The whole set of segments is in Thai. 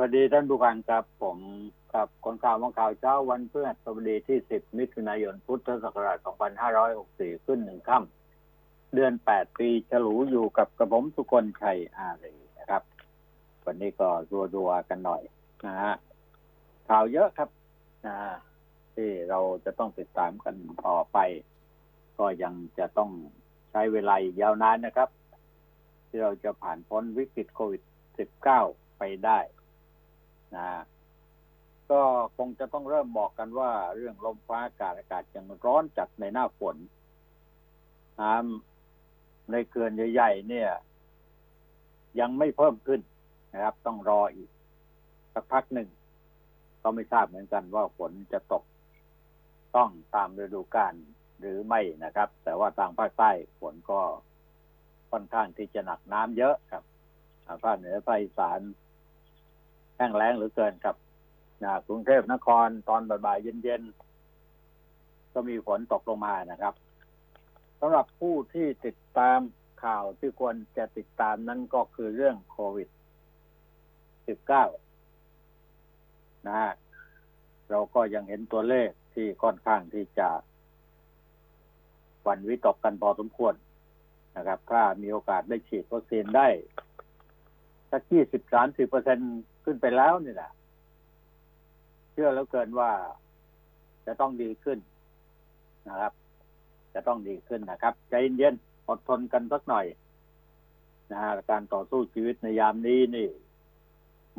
วัสดีท่านผู้ฟังครับ ผมกับคนข่าวมองข่าวเช้าวันพฤหัสบดีที่ 10 มิถุนายนพุทธศักราช 2564 ขึ้นหนึ่งค่ำเดือน 8 ปีฉลูอยู่กับกระผมสุคนชัยอารีนะครับ วันนี้ก็รัวๆกันหน่อยนะฮะข่าวเยอะครับนะที่เราจะต้องติดตามกันต่อไป ก็ยังจะต้องใช้เวลาอีกยาวนานนะครับ ที่เราจะผ่านพ้นวิกฤตโควิด 19 ไปได้ นะก็คงจะต้องเริ่มบอกกันว่า เรื่องลมฟ้าอากาศอากาศยังร้อนจัดในหน้าฝนน้ำในเขื่อนใหญ่ๆเนี่ย ยังไม่เพิ่มขึ้นนะครับ ต้องรออีกสักพักหนึ่ง ก็ไม่ทราบเหมือนกันว่าฝนจะตกต้องตามฤดูกาลหรือไม่นะครับ แต่ว่าทางภาคใต้ฝนก็ค่อนข้างที่จะหนักน้ำเยอะครับภาคเหนือภาคอีสาน แห้งแล้งหรือเกินครับนะกรุงเทพนครตอนบ่ายเย็นๆ ก็มีฝนตกลงมานะครับสำหรับผู้ที่ติดตามข่าวที่ควรจะติดตามนั้นก็คือเรื่องโควิด 19 นะฮะเราก็ยังเห็นตัวเลขที่ค่อนข้างที่จะวันวิตกกันพอสมควรนะครับ ถ้ามีโอกาสได้ฉีดวัคซีนได้สักยี่สิบสามสิบเปอร์เซ็น ขึ้นไปแล้วนี่แหละ เชื่อแล้วเกินว่าจะต้องดีขึ้นนะครับ จะต้องดีขึ้นนะครับ ใจเย็นๆอดทนกันสักหน่อยนะฮะการต่อสู้ชีวิตในยามนี้นี่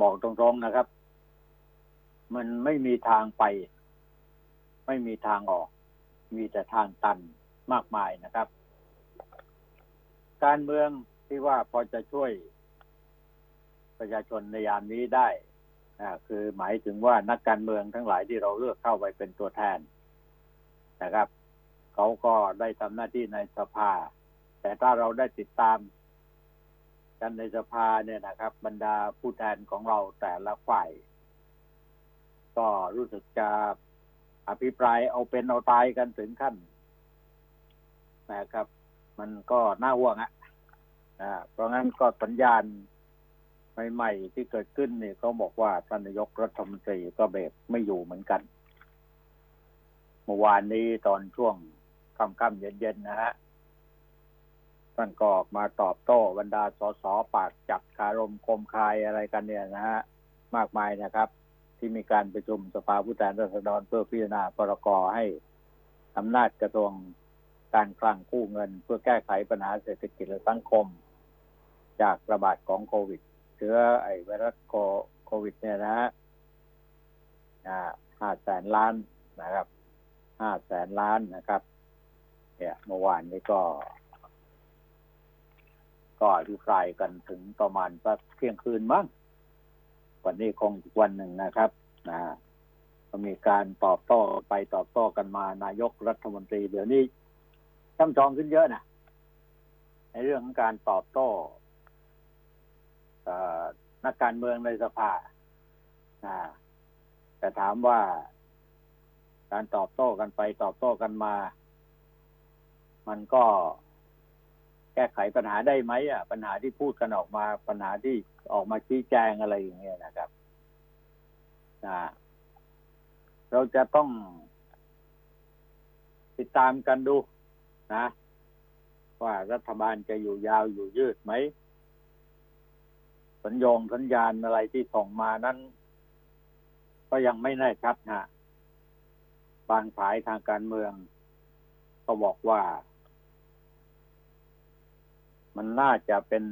บอกตรงๆนะครับ มันไม่มีทางไป ไม่มีทางออก มีแต่ทางตันมากมายนะครับ การเมืองที่ว่าพอจะช่วย ประชาชนในยามนี้ได้คือหมายถึงว่านักการเมืองทั้งหลายที่เราเลือกเข้าไปเป็นตัวแทนนะครับ เขาก็ได้ทำหน้าที่ในสภา แต่ถ้าเราได้ติดตามกันในสภาเนี่ยนะครับ บรรดาผู้แทนของเราแต่ละฝ่าย ก็รู้สึกจะอภิปรายเอาเป็นเอาตายกันถึงขั้นนะครับ มันก็น่าห่วงอะ่ะเพราะงั้นก็สัญญาณ ใหม่ๆที่เกิดขึ้นเนี่ยเขาบอกว่าท่านนายกรัฐมนตรีก็เบรกไม่อยู่เหมือนกัน เมื่อวานนี้ตอนช่วงค่ำๆเย็นๆนะฮะท่านก็ออกมาตอบโต้บรรดาสสปากจับคารมคมคายอะไรกันเนี่ยนะฮะมากมายนะครับ ที่มีการประชุมสภาผู้แทนราษฎรเพื่อพิจารณาพรกให้อำนาจกระทรวงการคลังกู้เงิน เพื่อแก้ไขปัญหาเศรษฐกิจและสังคม จากระบาดของโควิด ชื้อไอไวรัสโควิด เนี่ยนะฮะห้าแสนล้านนะครับ ห้าแสนล้านนะครับ เนี่ยเมื่อวานนี้ก็ ก็อภิปรายกันถึงประมาณสักเที่ยงคืนมั้ง วันนี้คงอีกวันหนึ่งนะครับนะก็มีการตอบโต้ไปตอบโต้กันมานายกรัฐมนตรีเดี๋ยวนี้ช่ำชองขึ้นเยอะนะในเรื่องของการตอบโต้ นักการเมืองในสภาแต่ถามว่าการตอบโต้กันไปตอบโต้กันมา มันก็แก้ไขปัญหาได้ไหมอะ ปัญหาที่พูดกันออกมา ปัญหาที่ออกมาชี้แจงอะไรอย่างเงี้ยนะครับเราจะต้องติดตามกันดูนะ ว่ารัฐบาลจะอยู่ยาวอยู่ยืดไหม สัญญงสัญญาณอะไรที่ส่งมานั้น ก็ยังไม่แน่ชัดนะบางสายทางการเมือง ก็บอกว่า มันน่าจะเป็น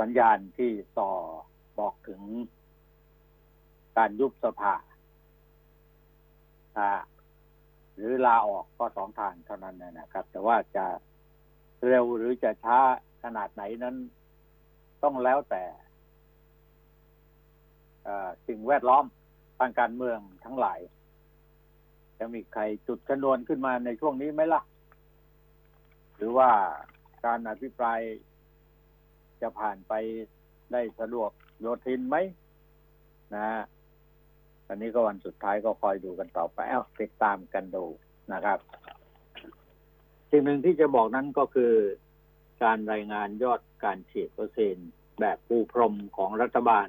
สัญญาณที่ต่อบอกถึงการยุบสภาหรือลาออกก็สองทางเท่านั้นนะครับ แต่ว่าจะเร็วหรือจะช้าขนาดไหนนั้น ต้องแล้วแต่สิ่งแวดล้อมทางการเมืองทั้งหลาย จะมีใครจุดชนวนขึ้นมาในช่วงนี้ไหมล่ะ หรือว่าการอภิปรายจะผ่านไปได้สะดวกโยทินไหมนะอันนี้ก็วันสุดท้ายก็คอยดูกันต่อไปเอาติดตามกันดูนะครับ สิ่งหนึ่งที่จะบอกนั้นก็คือ การรายงานยอดการฉีดวัคซีนแบบปูพรมของรัฐบาล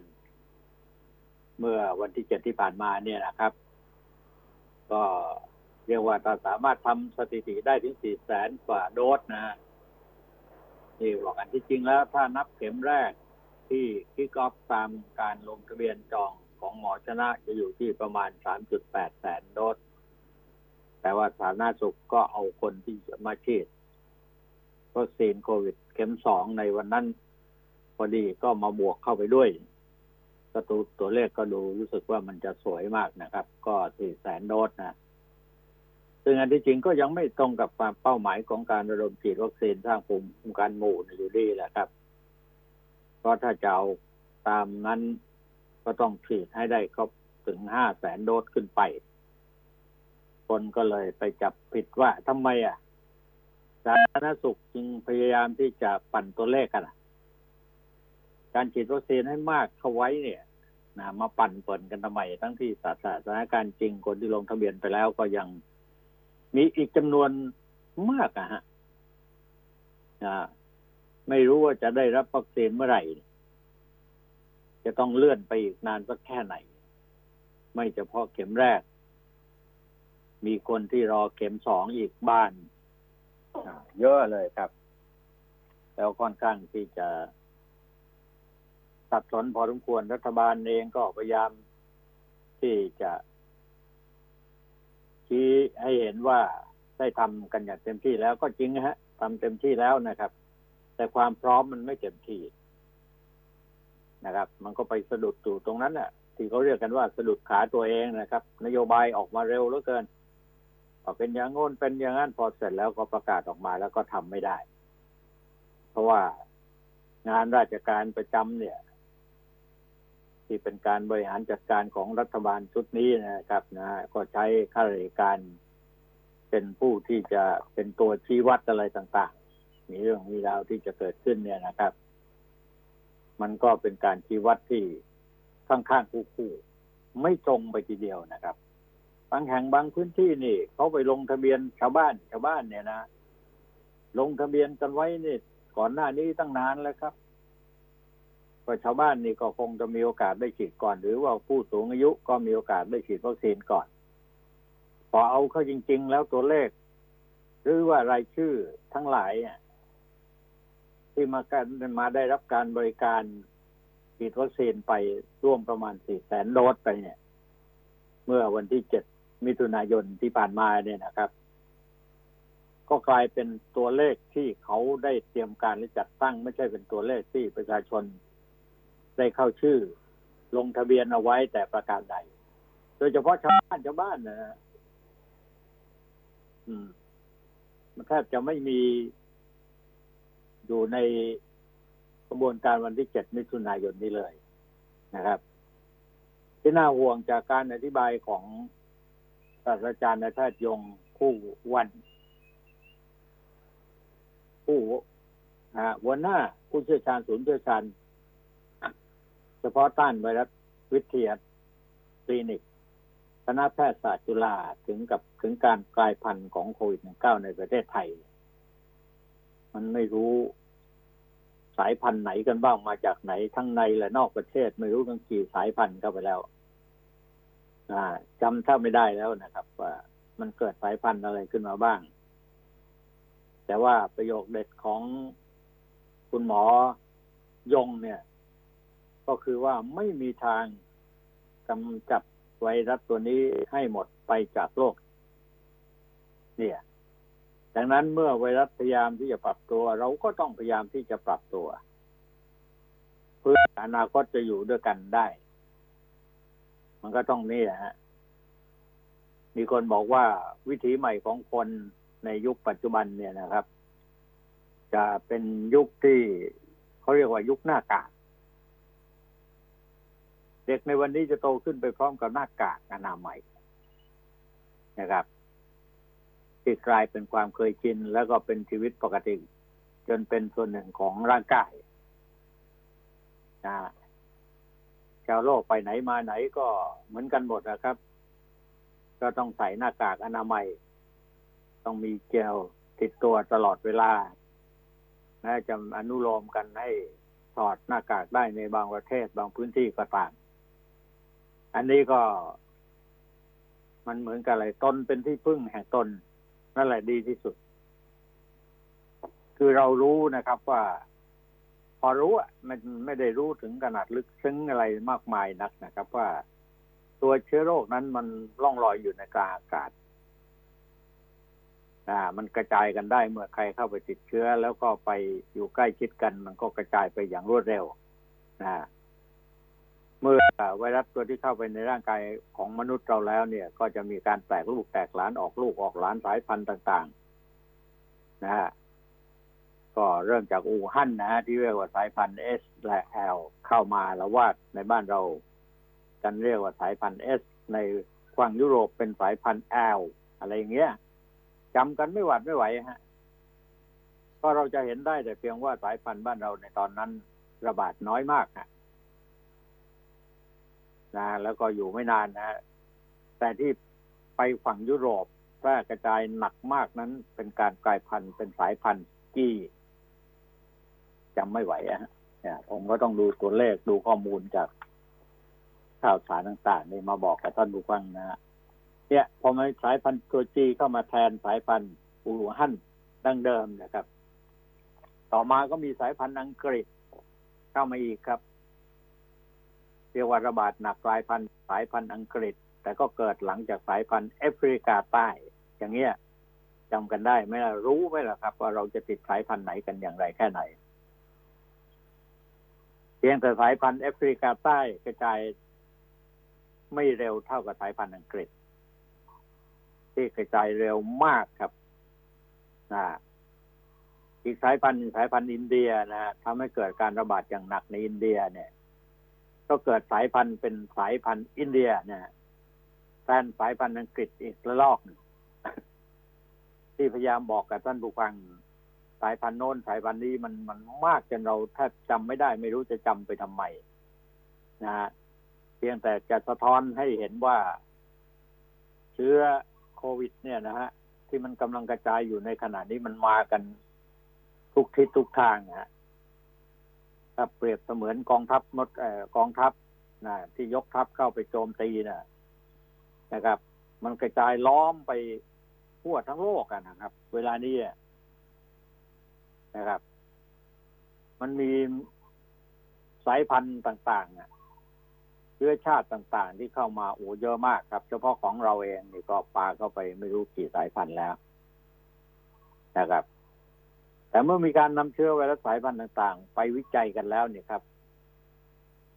เมื่อวันที่เจ็ดที่ผ่านมาเนี่ยนะครับ ก็เรียกว่าถ้าสามารถทำสถิติได้ถึงสี่แสนกว่าโดสนะนี่บอกกันที่จริงแล้ว ถ้านับเข็มแรกที่คิกออฟตามการลงทะเบียนจองของหมอชนะจะอยู่ที่ประมาณ 3.8 แสนโดส แต่ว่าสาธารณสุขก็เอาคนที่มาฉีด วัคซีนโควิด เข็มสองในวันนั้น พอดีก็มาบวกเข้าไปด้วยก็ตัวตัวเลขก็ดูรู้สึกว่ามันจะสวยมากนะครับ ก็สี่แสนโดสนะ ซึ่งอันที่จริงก็ยังไม่ตรงกับความเป้าหมายของการระดมฉีดวัคซีนสร้างภูมิคุ้มกันหมู่อยู่ดีแหละครับ เพราะถ้าจะเอาตามนั้นก็ต้องฉีดให้ได้ครบถึงห้าแสนโดสขึ้นไป คนก็เลยไปจับผิดว่าทำไมอะ สาธารณสุขจึงพยายามที่จะปั่นตัวเลขกันการฉีดวัคซีนให้มากเข้าไว้เนี่ยนะมาปั่นเปิดกันทำไมทั้งที่สถานการณ์จริงคนที่ลงทะเบียนไปแล้วก็ยังมีอีกจำนวนมากอะฮะไม่รู้ว่าจะได้รับวัคซีนเมื่อไหร่ จะต้องเลื่อนไปอีกนานสักแค่ไหน ไม่เฉพาะเข็มแรก มีคนที่รอเข็มสองอีกบ้าน เยอะเลยครับ แล้วค่อนข้างที่จะสับสนพอสมควรรัฐบาลเองก็พยายามที่จะชี้ให้เห็นว่าได้ทำกันอย่างเต็มที่แล้วก็จริงฮะทำเต็มที่แล้วนะครับ แต่ความพร้อมมันไม่เต็มที่นะครับ มันก็ไปสะดุดอยู่ตรงนั้นแหละที่เขาเรียกกันว่าสะดุดขาตัวเองนะครับ นโยบายออกมาเร็วเหลือเกิน เป็นอย่างโน้นเป็นอย่างนั้นพอเสร็จแล้วก็ประกาศออกมาแล้วก็ทำไม่ได้ เพราะว่างานราชการประจำเนี่ย ที่เป็นการบริหารจัดการของรัฐบาลชุดนี้นะครับนะก็ใช้ข้าราชการเป็นผู้ที่จะเป็นตัวชี้วัดอะไรต่าง ๆ มีเรื่องมีราวที่จะเกิดขึ้นเนี่ยนะครับ มันก็เป็นการชี้วัดที่ข้างๆคู่ๆไม่ตรงไปทีเดียวนะครับ บางแห่งบางพื้นที่นี่เขาไปลงทะเบียนชาวบ้านชาวบ้านเนี่ยนะลงทะเบียนกันไว้นี่ก่อนหน้านี้ตั้งนานแล้วครับก็ชาวบ้านนี่ก็คงจะมีโอกาสได้ฉีดก่อน หรือว่าผู้สูงอายุก็มีโอกาสได้ฉีดวัคซีนก่อน พอเอาเข้าจริง ๆ แล้วตัวเลข หรือว่ารายชื่อทั้งหลายที่มาการมาได้รับการบริการฉีดวัคซีนไปร่วมประมาณสี่แสนโดสไปเนี่ย เมื่อวันที่เจ็ด มิถุนายนที่ผ่านมาเนี่ยนะครับ ก็กลายเป็นตัวเลขที่เขาได้เตรียมการและจัดตั้ง ไม่ใช่เป็นตัวเลขที่ประชาชน ได้เข้าชื่อ ลงทะเบียนเอาไว้แต่ประการใด โดยเฉพาะชาวบ้านชาวบ้านนะฮะอืม มันแทบจะไม่มีอยู่ในกระบวนการวันที่เจ็ดมิถุนายนนี้เลยนะครับ ที่น่าห่วงจากการอธิบายของ ศาสตราจารย์นายแพทย์ยงผู้วัน ผู้หัวหน้าผู้เชี่ยวชาญศูนย์เชี่ยวชาญเฉพาะต้านไวรัสวิทยาคลินิกคณะแพทยศาสตร์จุฬาถึงกับถึงการกลายพันธุ์ของโควิด -19 ในประเทศไทย มันไม่รู้สายพันธุ์ไหนกันบ้างมาจากไหนทั้งในและนอกประเทศ ไม่รู้กันกี่สายพันธุ์เข้าไปแล้ว จำถ้าไม่ได้แล้วนะครับ ว่ามันเกิดสายพันธุ์อะไรขึ้นมาบ้าง แต่ว่าประโยคเด็ดของคุณหมอยงเนี่ย ก็คือว่าไม่มีทางกำจัดไวรัสตัวนี้ให้หมดไปจากโลก เนี่ย ดังนั้นเมื่อไวรัสพยายามที่จะปรับตัว เราก็ต้องพยายามที่จะปรับตัว เพื่ออนาคตจะอยู่ด้วยกันได้ มันก็ต้องนี่ฮะ มีคนบอกว่าวิถีใหม่ของคนในยุคปัจจุบันเนี่ยนะครับ จะเป็นยุคที่เขาเรียกว่ายุคหน้ากากเด็กในวันนี้จะโตขึ้นไปพร้อมกับหน้ากากอนามัยนะครับที่กลายเป็นความเคยชินแล้วก็เป็นชีวิตปกติ จนเป็นส่วนหนึ่งของร่างกายนะ ชาวโลกไปไหนมาไหนก็เหมือนกันหมดนะครับ ก็ต้องใส่หน้ากากอนามัย ต้องมีเจลติดตัวตลอดเวลาน่าจะอนุโลมกันให้ถอดหน้ากากได้ในบางประเทศบางพื้นที่ก็ตาม อันนี้ก็ มันเหมือนกับอะไรตนเป็นที่พึ่งแห่งตน นั่นแหละดีที่สุด คือเรารู้นะครับว่า พอรู้อะมันไม่ได้รู้ถึงขนาดลึกซึ้งอะไรมากมายนักนะครับ ว่าตัวเชื้อโรคนั้นมันล่องลอยอยู่ในกลางอากาศอ่า มันกระจายกันได้เมื่อใครเข้าไปติดเชื้อ แล้วก็ไปอยู่ใกล้ชิดกัน มันก็กระจายไปอย่างรวดเร็วนะเมื่อไวรัสตัวที่เข้าไปในร่างกายของมนุษย์เราแล้วเนี่ย ก็จะมีการแตกลูกแตกหลานออกลูกออกหลานสายพันธุ์ต่าง ๆ นะฮะ ก็เริ่มจากอู่ฮั่นนะฮะที่เรียกว่าสายพันธุ์ S และ L เข้ามาแล้วว่าในบ้านเรากันเรียกว่าสายพันธุ์ S ในฝั่งยุโรปเป็นสายพันธุ์ L อะไรอย่างเงี้ยจำกันไม่หวัดไม่ไหวฮะก็เราจะเห็นได้แต่เพียงว่าสายพันธุ์บ้านเราในตอนนั้นระบาดน้อยมากนะนะแล้วก็อยู่ไม่นานนะแต่ที่ไปฝั่งยุโรปแพร่กระจายหนักมากนั้นเป็นการกลายพันธุ์เป็นสายพันธุ์กี จำไม่ไหวอะเนี่ยผมก็ต้องดูตัวเลขดูข้อมูลจากข่าวสารต่างๆนี่มาบอกกับท่านผู้ฟังนะฮะเนี่ยพอมาสายพันธุ์ตัวจีเข้ามาแทนสายพันธุ์อู่ฮั่นดั้งเดิมนะครับ ต่อมาก็มีสายพันธุ์อังกฤษเข้ามาอีกครับเรียกว่าระบาดหนักกลายพันธุ์สายพันธุ์อังกฤษ แต่ก็เกิดหลังจากสายพันธุ์แอฟริกาใต้ อย่างเงี้ยจำกันได้ไหมล่ะรู้ไหมล่ะครับ ว่าเราจะติดสายพันธุ์ไหนกันอย่างไรแค่ไหน เพียงแต่สายพันธุ์แอฟริกาใต้กระจายไม่เร็วเท่ากับสายพันธุ์อังกฤษ ที่กระจายเร็วมากครับนะอีกสายพันธุ์สายพันธุ์อินเดียนะทำให้เกิดการระบาดอย่างหนักในอินเดียเนี่ย ก็เกิดสายพันธุ์เป็นสายพันธุ์อินเดียนะแทนสายพันธุ์อังกฤษอีกระลอก ที่พยายามบอกกับท่านผู้ฟัง สายพันธุ์โน้นสายพันธุ์นี้มันมันมากจนเราแทบจำไม่ได้ ไม่รู้จะจำไปทำไมนะฮะเพียงแต่จะสะท้อนให้เห็นว่า เชื้อโควิด เนี่ยนะฮะที่มันกำลังกระจายอยู่ในขณะนี้มันมากันทุกทิศทุกทางฮะถ้าเปรียบเสมือนกองทัพมดเอ่อกองทัพนะที่ยกทัพเข้าไปโจมตีนะนะครับ มันกระจายล้อมไปทั่วทั้งโลกกันนะครับ เวลานี้ นะครับ มันมีสายพันธุ์ต่างๆอะเชื้อชาติต่างๆ ที่เข้ามาโอ้เยอะมากครับ เฉพาะของเราเองนี่ก็ปาเข้าไปไม่รู้กี่สายพันธุ์แล้วนะครับ แต่เมื่อมีการนำเชื้อไวรัสสายพันธุ์ต่าง ๆ ไปวิจัยกันแล้วเนี่ยครับ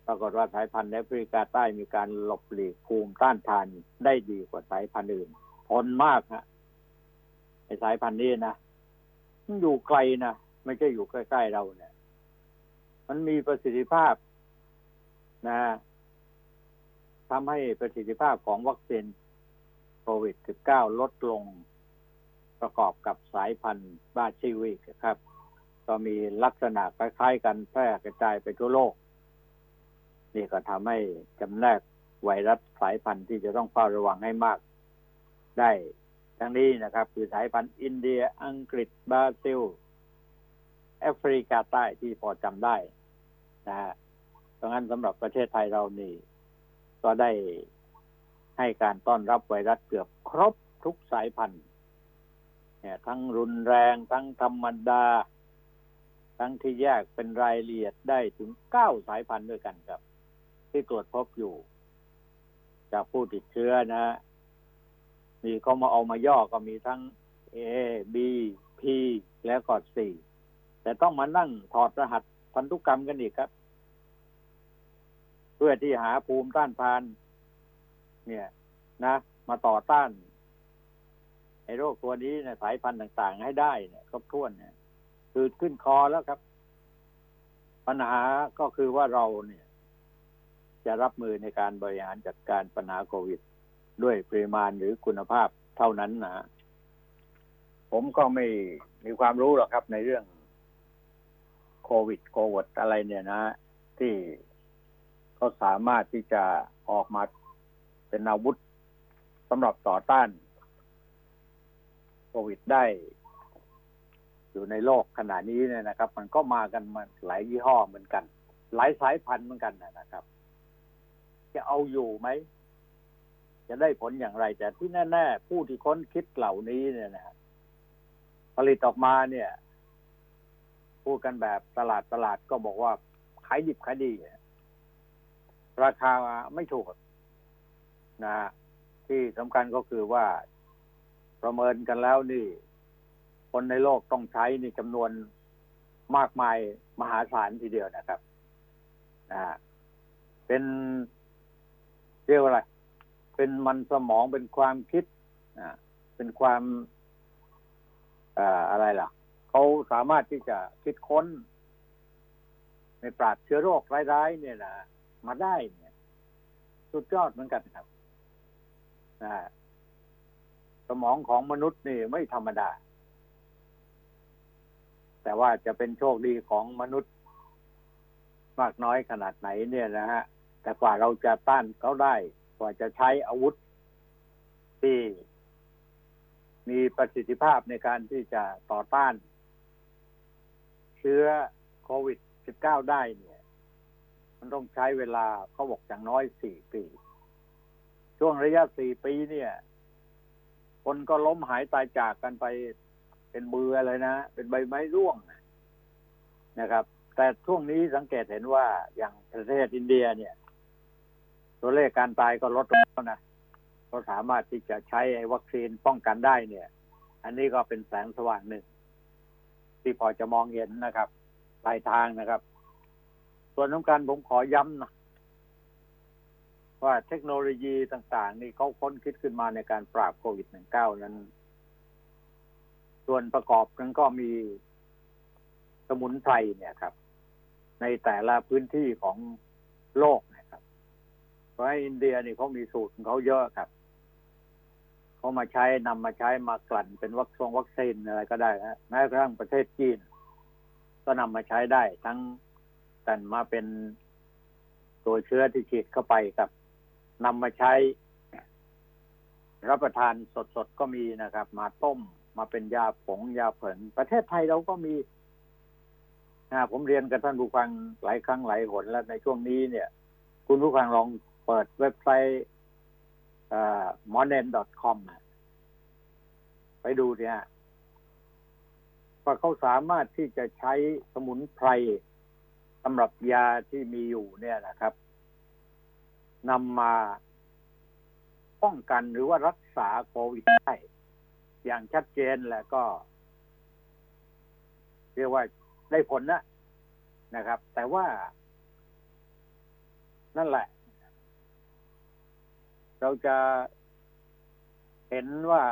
ปรากฏว่าสายพันธุ์แอฟริกาใต้มีการหลบหลีกภูมิต้านทานได้ดีกว่าสายพันธุ์อื่นทนมากฮะไอสายพันธุ์นี้นะมันอยู่ไกลนะ ไม่ใช่อยู่ใกล้ๆเราเนี่ย มันมีประสิทธิภาพนะทำให้ประสิทธิภาพของวัคซีนโควิด -19 ลดลงประกอบกับสายพันธุ์บาชิวิกครับ ก็มีลักษณะคล้ายๆกันแพร่กระจายไปทั่วโลก นี่ก็ทำให้จำแนกไวรัสสายพันธุ์ที่จะต้องเฝ้าระวังให้มาก ได้ทั้งนี้นะครับ คือสายพันธุ์อินเดีย อังกฤษบราซิล แอฟริกาใต้ที่พอจำได้นะฮะดังนั้นสำหรับประเทศไทยเรานี่ ก็ได้ให้การต้อนรับไวรัสเกือบครบทุกสายพันธุ์เนี่ยทั้งรุนแรงทั้งธรรมดา ทั้งที่แยกเป็นรายละเอียดได้ถึงเก้าสายพันธุ์ด้วยกันครับ ที่ตรวจพบอยู่ จากผู้ติดเชื้อนะ มีเขามาเอามาย่อก็มีทั้ง A B P แล้วก็ C แต่ต้องมานั่งถอดรหัสพันธุกรรมกันอีกครับ เพื่อที่หาภูมิต้านทาน เนี่ย นะ มาต่อต้านไอ้โรคตัวนี้เนี่ยสายพันธุ์ต่าง ๆ ให้ได้เนี่ยครบถ้วนเนี่ยคือขึ้นคอแล้วครับ ปัญหาก็คือว่าเราเนี่ย จะรับมือในการบริหารจัดการปัญหาโควิด ด้วยปริมาณหรือคุณภาพเท่านั้นนะผมก็ไม่มีความรู้หรอกครับในเรื่อง โควิดโควิดอะไรเนี่ยนะ ที่เขาสามารถที่จะออกมาเป็นอาวุธสำหรับต่อต้านโควิดได้ อยู่ในโลกขณะนี้เนี่ยนะครับ มันก็มากันมาหลายยี่ห้อเหมือนกัน หลายสายพันธุ์เหมือนกันนะครับ จะเอาอยู่ไหมจะได้ผลอย่างไร แต่ที่แน่ ๆ ผู้ที่ค้นคิดเหล่านี้เนี่ยนะผลิตออกมาเนี่ย พูดกันแบบตลาดตลาดก็บอกว่าขายดิบขายดี ราคาไม่ถูกนะที่สำคัญก็คือว่าประเมินกันแล้วนี่ คนในโลกต้องใช้นี่จำนวนมากมายมหาศาลทีเดียวนะครับนะเป็นเรียกว่าอะไร เป็นมันสมองเป็นความคิดอ่าเป็นความอ่าอะไรล่ะ เขาสามารถที่จะคิดค้น ในปราบเชื้อโรคร้ายๆเนี่ยนะมาได้เนี่ย สุดยอดเหมือนกันครับนะสมองของมนุษย์นี่ไม่ธรรมดา แต่ว่าจะเป็นโชคดีของมนุษย์ มากน้อยขนาดไหนเนี่ยนะฮะ แต่กว่าเราจะต้านเขาได้ กว่าจะใช้อาวุธที่มีประสิทธิภาพในการที่จะต่อต้าน ชื้อโควิด -19 ได้เนี่ย มันต้องใช้เวลาเขาบอกอย่างน้อยสี่ปี ช่วงระยะสี่ปีเนี่ย คนก็ล้มหายตายจากกันไปเป็นมือเลยนะ เป็นใบไม้ร่วงนะครับ แต่ช่วงนี้สังเกตเห็นว่าอย่างประเทศอินเดียเนี่ย ตัวเลขการตายก็ลดลงแล้วนะก็สามารถที่จะใช้วัคซีนป้องกันได้เนี่ย อันนี้ก็เป็นแสงสว่างหนึ่ง ที่พอจะมองเห็นนะครับปลายทางนะครับ ส่วนสำคัญผมขอย้ำนะว่าเทคโนโลยีต่าง ๆ นี่เขาค้นคิดขึ้นมาในการปราบโควิด -19 นั้น ส่วนประกอบนั้นก็มีสมุนไพรเนี่ยครับ ในแต่ละพื้นที่ของโลกนะครับ เพราะอินเดียนี่เขามีสูตรของเขาเยอะครับ เขามาใช้นำมาใช้มากลั่นเป็นวัคซงวัคซีนอะไรก็ได้นะแม้กระทั่งประเทศจีน ก็นำมาใช้ได้ ทั้งกันมาเป็นตัวเชื้อที่ฉีดเข้าไปกับนำมาใช้ รับประทานสดๆก็มีนะครับ มาต้มมาเป็นยาผงยาเผินประเทศไทยเราก็มีนะผมเรียนกับท่านผู้ฟังหลายครั้งหลายหนแล้วในช่วงนี้เนี่ย คุณผู้ฟังลองเปิดเว็บไซต์ หมอเนน .com ไปดูเนี่ยว่าเขาสามารถที่จะใช้สมุนไพรสำหรับยาที่มีอยู่เนี่ยนะครับนำมาป้องกันหรือว่ารักษาโควิดได้อย่างชัดเจนแหละก็ เรียกว่าได้ผลนะนะครับ แต่ว่า นั่นแหละ เราจะเห็นว่า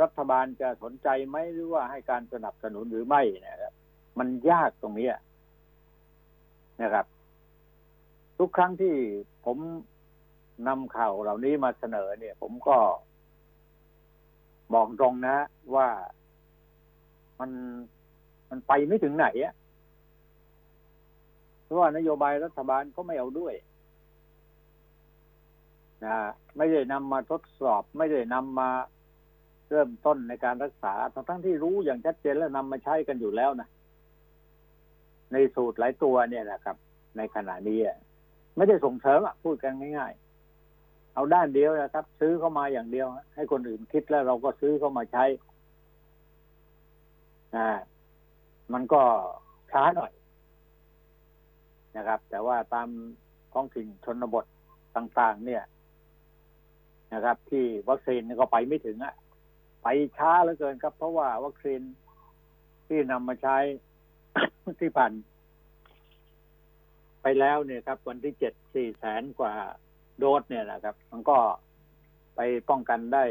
รัฐบาลจะสนใจไหมหรือว่าให้การสนับสนุนหรือไม่นะครับมันยากตรงนี้นะครับ ทุกครั้งที่ผมนำข่าวเหล่านี้มาเสนอเนี่ย ผมก็บอกตรงนะ ว่ามันมันไปไม่ถึงไหนอะเพราะว่านโยบายรัฐบาลก็ไม่เอาด้วย นะไม่ได้นำมาทดสอบ ไม่ได้นำมาเริ่มต้นในการรักษาทั้งทั้งที่รู้อย่างชัดเจนแล้วนำมาใช้กันอยู่แล้วนะในสูตรหลายตัวเนี่ยนะครับ ในขณะนี้ไม่ได้ส่งเสริมอะพูดกันง่ายๆ เอาด้านเดียวนะครับ ซื้อเข้ามาอย่างเดียว ให้คนอื่นคิดแล้วเราก็ซื้อเข้ามาใช้อ่ามันก็ช้าหน่อยนะครับ แต่ว่าตามท้องถิ่นชนบทต่าง ๆ เนี่ย นะครับ ที่วัคซีนก็ไปไม่ถึงอะไปช้าเหลือเกินครับ เพราะว่าวัคซีนที่นำมาใช้ที่ผ่านไปแล้วเนี่ยครับ วันที่เจ็ดสี่แสนกว่าโดสเนี่ยนะครับ มันก็ไปป้องกันได้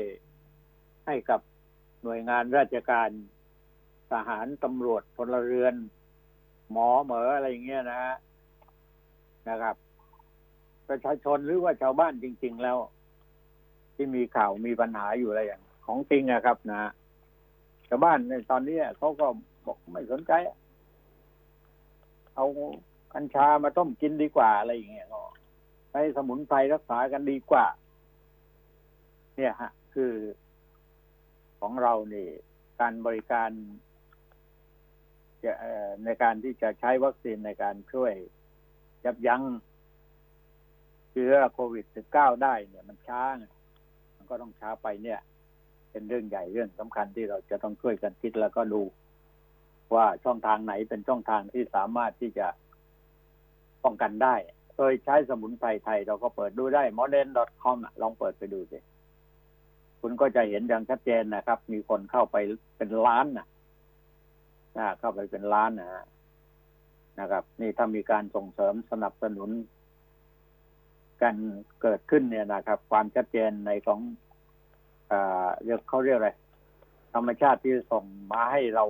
ให้กับหน่วยงานราชการทหารตำรวจพลเรือน หมอเหมออะไรอย่างเงี้ยนะฮะนะครับ ประชาชนหรือว่าชาวบ้านจริง ๆ แล้ว ที่มีข่าวมีปัญหาอยู่อะไรอย่าง ของจริงนะครับนะชาวบ้านในตอนนี้เขาก็บอกไม่สนใจ เอากัญชามาต้มกินดีกว่าอะไรอย่างเงี้ยก็ใช้สมุนไพรรักษากันดีกว่า เนี่ยฮะ คือของเรานี่การบริการจะในการที่จะใช้วัคซีนในการช่วยยับยั้งเชื้อโควิด -19 ได้เนี่ยมันช้ามัน ก็ต้องช้าไปเนี่ย เป็นเรื่องใหญ่เรื่องสำคัญที่เราจะต้องช่วยกันคิดแล้วก็ดู ว่าช่องทางไหนเป็นช่องทางที่สามารถที่จะป้องกันได้โดยใช้สมุนไพรไทย เราก็เปิดดูได้ modern.com ลองเปิดไปดูสิคุณก็จะเห็นอย่างชัดเจนนะครับ มีคนเข้าไปเป็นล้านนะนะเข้าไปเป็นล้านนะนะครับ นี่ถ้ามีการส่งเสริมสนับสนุน กันเกิดขึ้นเนี่ยนะครับ ความชัดเจนในของเรียกเขาเรียกอะไรธรรมชาติที่ส่งมาให้เรา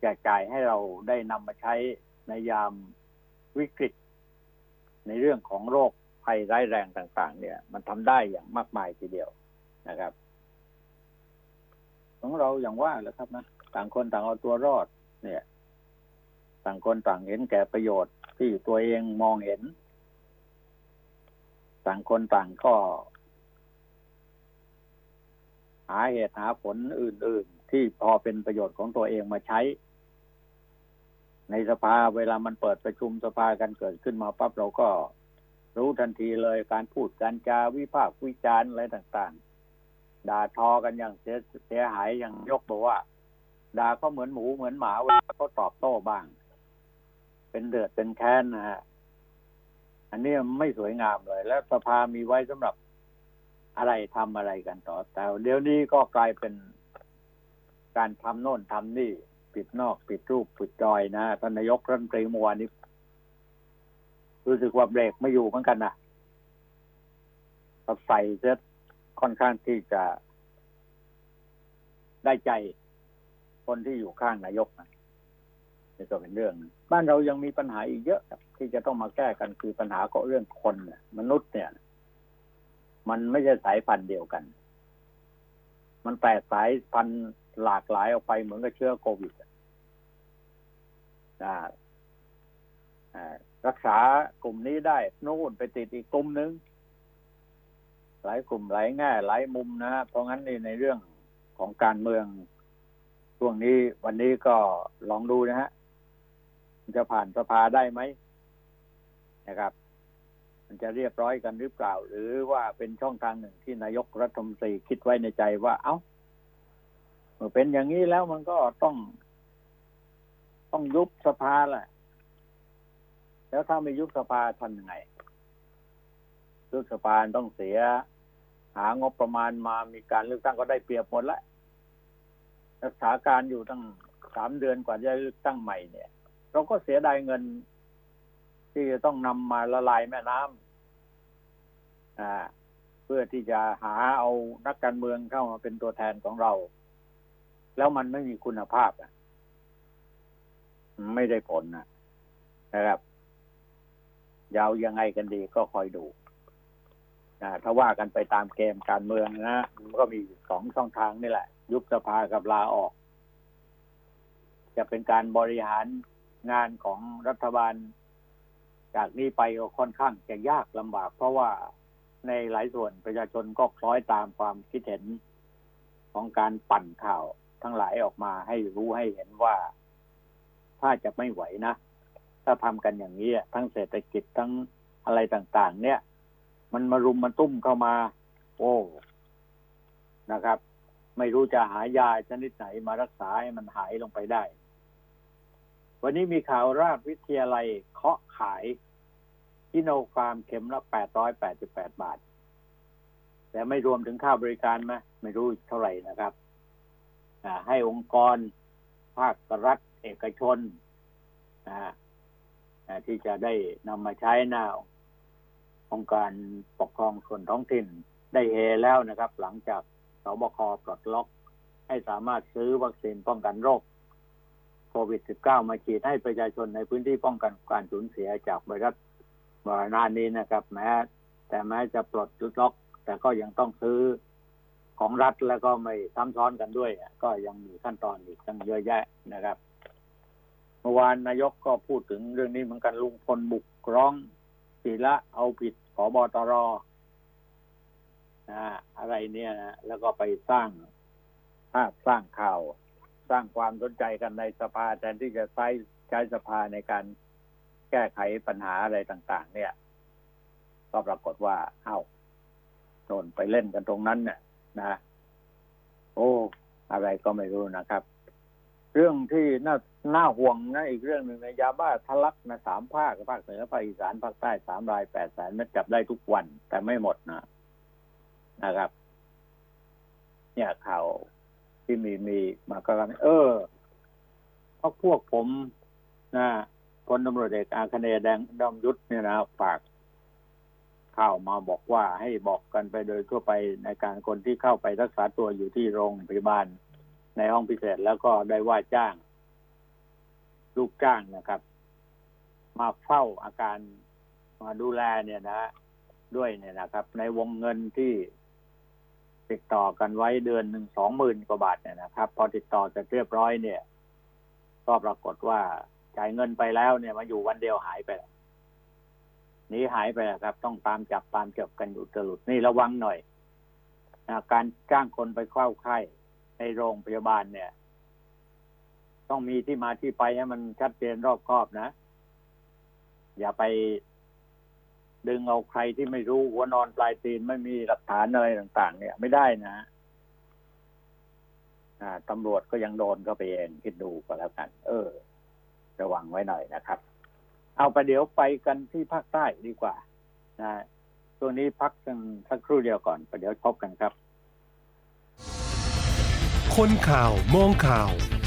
แจกจ่ายให้เราได้นำมาใช้ในยามวิกฤต ในเรื่องของโรคภัยร้ายแรงต่าง ๆ เนี่ย มันทำได้อย่างมากมายทีเดียวนะครับ ของเราอย่างว่าแหละครับนะต่างคนต่างเอาตัวรอด เนี่ย ต่างคนต่างเห็นแก่ประโยชน์ที่ตัวเองมองเห็น ต่างคนต่างก็ หาเหตุหาผลอื่น ๆ ที่พอเป็นประโยชน์ของตัวเองมาใช้ ในสภาเวลามันเปิดประชุมสภากันเกิดขึ้นมาปั๊บเราก็รู้ทันทีเลยการพูดการจาวิพากษ์วิจารณ์อะไรต่าง ๆ ด่าทอกันอย่างเสียเสียหายอย่างยกบอกว่า ด่าก็เหมือนหมูเหมือนหมาเวลาเขาตอบโต้บ้าง เป็นเดือดเป็นแค้นนะฮะ อันนี้ไม่สวยงามเลย แล้วสภามีไว้สำหรับอะไรทำอะไรกันต่อ แต่เดี๋ยวนี้ก็กลายเป็นการทำโน่นทำนี่ ปิดนอกปิดรูปปิดจอยนะท่านนายกรัฐมนตรีมัวนี้รู้สึกว่าเบรกไม่อยู่เหมือนกันนะใส่เซ็ตค่อนข้างที่จะได้ใจคนที่อยู่ข้างนายกนะ นี่ก็เป็นเรื่องบ้านเรายังมีปัญหาอีกเยอะที่จะต้องมาแก้กันคือปัญหาก็เรื่องคนมนุษย์เนี่ย มันไม่ใช่สายพันธุ์เดียวกัน มันแตกสายพันธุ์หลากหลายออกไปเหมือนกับเชื้อโควิดรักษากลุ่มนี้ได้นู่นไปติดอีกกลุ่มนึง หลายกลุ่มหลายแง่หลายมุมนะ เพราะงั้นนี่ในเรื่องของการเมืองช่วงนี้วันนี้ก็ลองดูนะฮะ จะผ่านสภาได้ไหมนะครับ มันจะเรียบร้อยกันหรือเปล่า หรือว่าเป็นช่องทางหนึ่งที่นายกรัฐมนตรีคิดไว้ในใจว่า เอา้าเมื่อเป็นอย่างนี้แล้วมันก็ต้อง ต้องยุบสภาแหละ แล้วถ้าไม่ยุบสภาทำยังไงยุบสภาต้องเสีย หางบประมาณมามีการเลือกตั้งก็ได้เปรียบหมดแล้วรักษาการอยู่ตั้งสามเดือนกว่าจะเลือกตั้งใหม่เนี่ย เราก็เสียดายเงิน ที่จะต้องนำมาละลายแม่น้ำอ่าเพื่อที่จะหาเอานักการเมืองเข้ามาเป็นตัวแทนของเรา แล้วมันไม่มีคุณภาพอะไม่ได้ผลนะนะครับยาวยังไงกันดีก็คอยดูถ้าว่ากันไปตามเกมการเมืองนะมันก็มีสองช่องทางนี่แหละ ยุบสภากับลาออก จะเป็นการบริหาร งานของรัฐบาล จากนี้ไปก็ค่อนข้างจะยากลำบาก เพราะว่าในหลายส่วนประชาชนก็คล้อยตามความคิดเห็นของการปั่นข่าวทั้งหลายออกมาให้รู้ให้เห็นว่าถ้าจะไม่ไหวนะ ถ้าทำกันอย่างนี้ทั้งเศรษฐกิจทั้งอะไรต่าง ๆ เนี่ย มันมารุมมันตุ้มเข้ามา โอ้นะครับ ไม่รู้จะหายาชนิดไหนมารักษาให้มันหายลงไปได้ วันนี้มีข่าวราชวิทยาลัยเคาะขายทิโนฟาร์มเข็มละแปดร้อยแปดสิบแปดบาท แต่ไม่รวมถึงค่าบริการไหมไม่รู้เท่าไหร่นะครับให้องค์กรภาครัฐเอกชนที่จะได้นำมาใช้หน้าองค์การปกครองส่วนท้องถิ่นได้เฮแล้วนะครับ หลังจากสบคปลดล็อก ให้สามารถซื้อวัคซีนป้องกันโรค โควิด -19 มาฉีดให้ประชาชนในพื้นที่ป้องกันการสูญเสียจากไวรัสบรณานี้นะครับ แม้ แต่แม้จะปลดจุดล็อก แต่ก็ยังต้องซื้อของรัฐแล้วก็ไม่ซ้ำซ้อนกันด้วย ก็ยังมีขั้นตอนอีกตั้งเยอะแยะนะครับ เมื่อวานนายกก็พูดถึงเรื่องนี้เหมือนกันลุงพลบุกร้องศีละเอาผิดขอบอตรนะอะไรเนี่ยนะแล้วก็ไปสร้างภาพสร้างข่าว สร้างความสนใจกันในสภาแทนที่จะใช้ใช้สภาในการแก้ไขปัญหาอะไรต่าง ๆ เนี่ย ก็ปรากฏว่า เอ้าโดนไปเล่นกันตรงนั้นเนี่ยนะโอ้อะไรก็ไม่รู้นะครับ เรื่องที่น่าน่าห่วงนะอีกเรื่องหนึ่งในยาบ้าทะลักนะสามภาคภาคเหนือภาคอีสานภาคใต้สามรายแปดแสนเม็ดจับได้ทุกวัน แต่ไม่หมดนะนะครับ เนี่ยข่าว ที่มีมีมากกันเออเพราะพวกผมนะพลตำรวจเอกอาคเนแดงดอมยุทธเนี่ยนะฝากข่าวมาบอกว่าให้บอกกันไปโดยทั่วไปในการคนที่เข้าไปรักษาตัวอยู่ที่โรงพยาบาล ในห้องพิเศษแล้วก็ได้ว่าจ้าง ลูกจ้างนะครับ มาเฝ้าอาการมาดูแลเนี่ยนะ ด้วยเนี่ยนะครับ ในวงเงินที่ ติดต่อกันไว้เดือนหนึ่งสองหมื่นกว่าบาทเนี่ยนะครับ พอติดต่อเสร็จเรียบร้อยเนี่ย ก็ปรากฏว่าจ่ายเงินไปแล้วเนี่ยมาอยู่วันเดียวหายไปแล้หนีหายไปแล้วครับ ต้องตามจับตามจับกันอยู่ตลอดนี่ระวังหน่อยนะการจ้างคนไปเข้าไข้ในโรงพยาบาลเนี่ย ต้องมีที่มาที่ไปให้มันชัดเจนรอบคอบนะ อย่าไป ดึงเอาใครที่ไม่รู้หัวนอนปลายตีนไม่มีหลักฐานอะไรต่าง ๆ เนี่ย ไม่ได้นะตำรวจก็ยังโดนก็ไปเองคิดดูก็แล้วกัน เออ ระวังไว้หน่อยนะครับ เอาไปเดี๋ยวไปกันที่ภาคใต้ดีกว่า นะช่วงนี้พักกันสักครู่เดียวก่อนไปเดี๋ยวพบกันครับ คนข่าวมองข่าว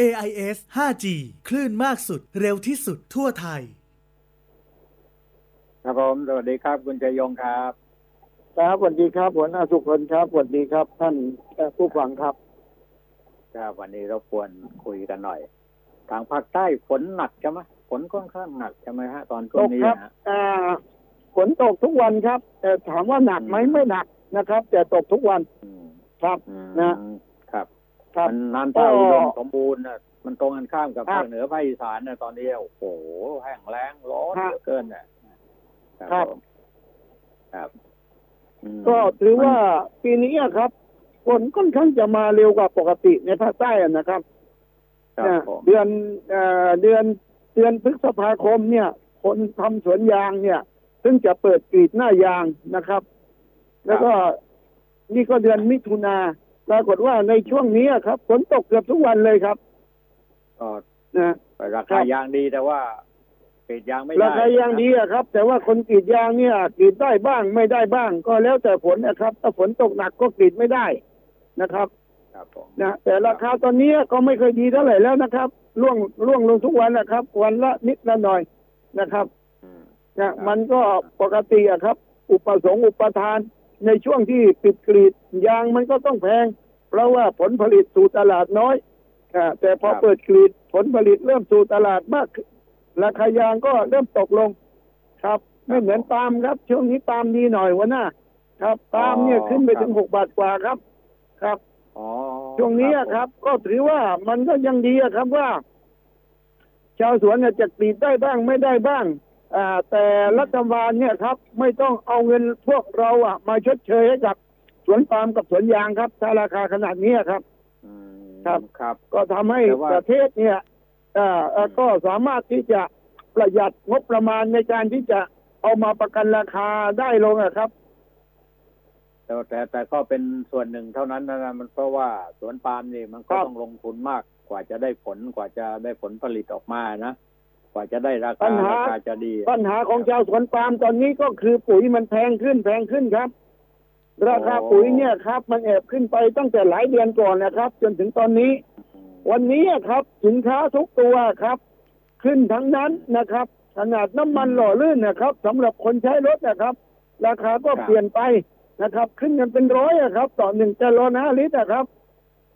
AIS 5G คลื่นมากสุดเร็วที่สุดทั่วไทย ครับผม สวัสดีครับ คุณจยงครับ ครับสวัสดีครับหัวหน้าสุคนครับสวัสดีครับ ท่านเอ่อผู้ฟังครับ ครับวันนี้เราควรคุยกันหน่อย ทางภาคใต้ฝนหนักใช่ไหมฝนค่อนข้างหนักใช่ไหมฮะ ตอนช่ตวงกนี้ครับนะอ่าฝนตกทุกวันครับ แต่ถามว่าหนักไหมอืมไม่หนักนะครับ แต่ตกทุกวันอืมครับอืมนะครับครับ มันน้ำท่าก็อุดมสมบูรณ์นะมันตรงกันข้ามกับครัภาบคเหนือภาคอีสานนะตอนนี้โอ้โหแห้งแล้งร้อนครัเหบลือเกินนะครับผมครับอืมก็ถือว่าปีนี้อะครับฝนค่อนข้างจะมาเร็วกว่าปกติในภาคใต้อะนะครับครับนะผมเดือนเอ่อเดือนเดือนพฤษภาคมเนี่ย คนทำสวนยางเนี่ยซึ่งจะเปิดกรีดหน้ายางนะครับ แล้วก็นี่ก็เดือนมิถุนา ปรากฏว่าในช่วงนี้อะครับฝนตกเกือบทุกวันเลยครับก็นะราครัคาบยางดีแต่ว่าเกรดยางไม่ได้ราคายางดีอะครับ แต่ว่าคนกรีดยางเนี่ยกรีดได้บ้างไม่ได้บ้าง ก็แล้วแต่ฝนนะครับ ถ้าฝนตกหนักก็กรีดไม่ได้นะครับครับผมนะแต่ราคาตอนนี้ก็ไม่เคอยดีเท่าไหร่แล้วนะครับล่วงล่วงลงทุกวันนะครับ วันละนิดละหน่อยนะครับอืมนะมันก็ปกติอะครับ อุปสงค์อุปทาน ในช่วงที่ปิดกรีดยางมันก็ต้องแพง เพราะว่าผลผลิตสู่ตลาดน้อยอ่าแต่พอเปิดกรีดผลผลิตเริ่มสู่ตลาดมากขึ้นราคายางก็เริ่มตกลงครับไม่เหมือนปาล์มครับ ช่วงนี้ปาล์มดีหน่อยวันหน้าครับปาล์มเนี่ยขึ้นไปถึงหกบาทกว่าครับ ครับอ๋อช่วงนี้อะครับ ก็ถือว่ามันก็ยังดีอะครับว่า ชาวสวนเนี่ยจะกรีดได้บ้างไม่ได้บ้างอ่า แต่รัฐบาลเนี่ยครับ ไม่ต้องเอาเงินพวกเราอะ มาชดเชยให้กับสวนปาล์มกับสวนยางครับถ้าราคาขนาดนี้ครับอืมครับครับ ก็ทำให้แต่ว่าประเทศเนี่ยอ่าเอ่อก็สามารถที่จะประหยัดงบประมาณในการที่จะเอามาประกันราคาได้ลงอะครับ แต่แต่แต่ก็เป็นส่วนหนึ่งเท่านั้นนะมันเพราะว่าสวนปาล์มนี่มันก็ครับต้องลงทุนมากกว่าจะได้ผลกว่าจะได้ผลผลิตออกมานะ กว่าจะได้ราปัคาญหาราคาจะดี ปัญหาของชาวสวนปาล์มตอนนี้ก็คือปุ๋ยมันแพงขึ้นแพงขึ้นครับ ราคาปุ๋ยเนี่ยครับ มันแอบขึ้นไปตั้งแต่หลายเดือนก่อนนะครับ จนถึงตอนนี้ วันนี้อะครับสินค้าทุกตัวครับ ขึ้นทั้งนั้นนะครับขนาดน้ำมันหล่อลื่นนะครับสำหรับคนใช้รถนะครับ ราคาก็ครับเปลี่ยนไปนะครับ ขึ้นกันเป็นร้อยอะครับ ต่อหนึ่งแกลลอนห้าลิตรนะครับ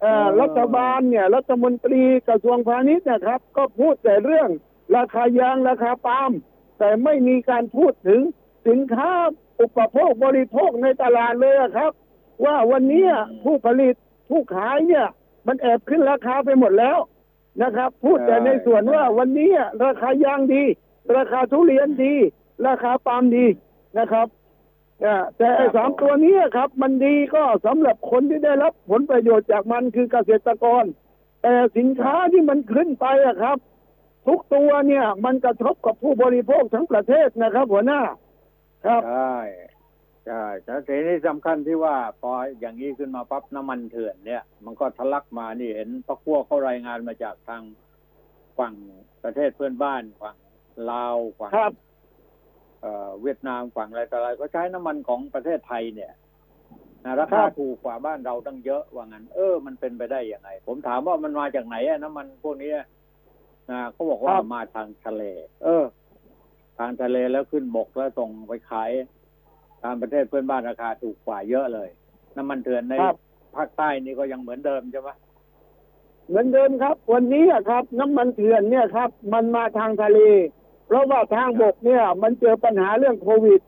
เอ่ออ๋อรัฐบาลเนี่ย รัฐมนตรีกระทรวงพาณิชย์นะครับ ก็พูดแต่เรื่อง ราคายางราคาปาล์มแต่ไม่มีการพูดถึงสินค้าอุปโภคบริโภคในตลาดเลยอะครับ ว่าวันนี้ผู้ผลิตผู้ขายเนี่ยมันแอบขึ้นราคาไปหมดแล้วนะครับ พูดแต่ในส่วนว่าวันนี้ราคายางดี ราคาทุเรียนดี ราคาปาล์มดีนะครับอ่าแต่ไอ้ครับสามตัวนี้ครับ มันดีก็สำหรับคนที่ได้รับผลประโยชน์จากมันคือเกษตรกร แต่สินค้าที่มันขึ้นไปอะครับ ทุกตัวเนี่ยมันกระทบกับผู้บริโภคทั้งประเทศนะครับ หัวหน้า ครับใช่ใช่แต่ทีนี้สำคัญที่ว่าพออย่างนี้ขึ้นมาปั๊บน้ำมันเถื่อนเนี่ย มันก็ทะลักมานี่เห็นพักพวกเขารายงานมาจากทางฝั่งประเทศเพื่อนบ้านฝั่งลาวฝั่งครับเอ่อเวียดนามฝั่งอะไรต่ออะไรก็ใช้น้ำมันของประเทศไทยเนี่ยนะราครัคาบถูกกว่าบ้านเราตั้งเยอะว่างั้น เออ มันเป็นไปได้ยังไง ผมถามว่ามันมาจากไหนอะน้ำมันพวกนี้ นะเขาบอกว่ามาทางทะเล เออ ทางทะเลแล้วขึ้นบกแล้วส่งไปขายตามประเทศเพื่อนบ้านราคาถูกกว่าเยอะเลย น้ำมันเถื่อนในครับภาคใต้นี่ก็ยังเหมือนเดิมใช่ไหมเหมือนเดิมครับ วันนี้อะครับ น้ำมันเถื่อนเนี่ยครับ มันมาทางทะเล เพราะว่าทางบกเนี่ย มันเจอปัญหาเรื่องโควิด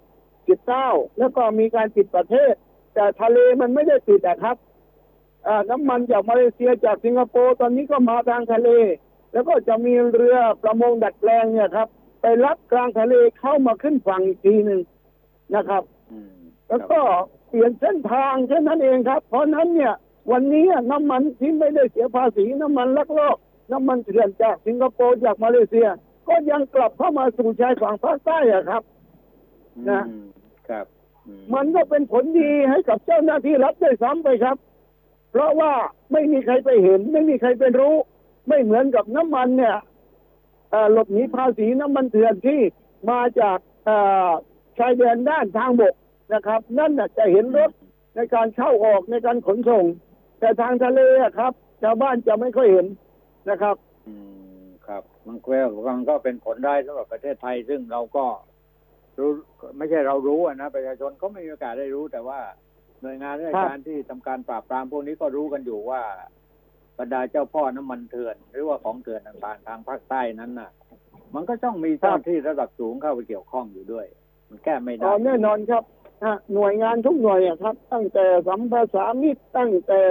19 แล้วก็มีการปิดประเทศ แต่ทะเลมันไม่ได้ปิดอะครับอ่าน้ำมันจากมาเลเซียจากสิงคโปร์ตอนนี้ก็มาทางทะเล แล้วก็จะมีเรือประมงดัดแปลงเนี่ยครับ ไปรับกลางทะเลเข้ามาขึ้นฝั่งอีกทีหนึ่งนะครับอืมแล้วก็เปลี่ยนเส้นทางแค่นั้นเองครับ เพราะฉะนั้นเนี่ย วันนี้น้ำมันที่ไม่ได้เสียภาษีน้ำมันลักลอบน้ำมันเถื่อนจากสิงคโปร์จากมาเลเซีย ก็ยังกลับเข้ามาสู่ชายฝั่งภาคใต้อะครับนะอืมครับอืมันก็เป็นผลดีให้กับเจ้าหน้าที่รัฐด้วยซ้ำไปครับ เพราะว่าไม่มีใครไปเห็น ไม่มีใครไปรู้ ไม่เหมือนกับน้ำมันเนี่ยหลบหนีภาษีน้ำมันเถื่อนที่มาจากชายแดนด้านทางบกนะครับ นั่นน่ะจะเห็นรถในการเข้าออกในการขนส่ง แต่ทางทะเละครับชาวบ้านจะไม่ค่อยเห็นนะครับอืมครับมันก็มันก็เป็นผลได้สำหรับประเทศไทย ซึ่งเราก็รู้ไม่ใช่เรารู้นะประชาชนก็ไม่มีโอกาสได้รู้แต่ว่าหน่วยงานราชการที่ทำการปราบปรามพวกนี้ก็รู้กันอยู่ว่า บรรดาเจ้าพ่อน้ำมันเถื่อน หรือว่าของเถื่อนต่างๆทางภาคใต้นั้นน่ะ มันก็ต้องมีเจ้าหน้าที่ระดับสูงเข้าไปเกี่ยวข้องอยู่ด้วย มันแก้ไม่ได้อ๋อแน่นอนครับฮะหน่วยงานทุกหน่วยอะครับ ตั้งแต่สัมภาษามิตรตั้งแต่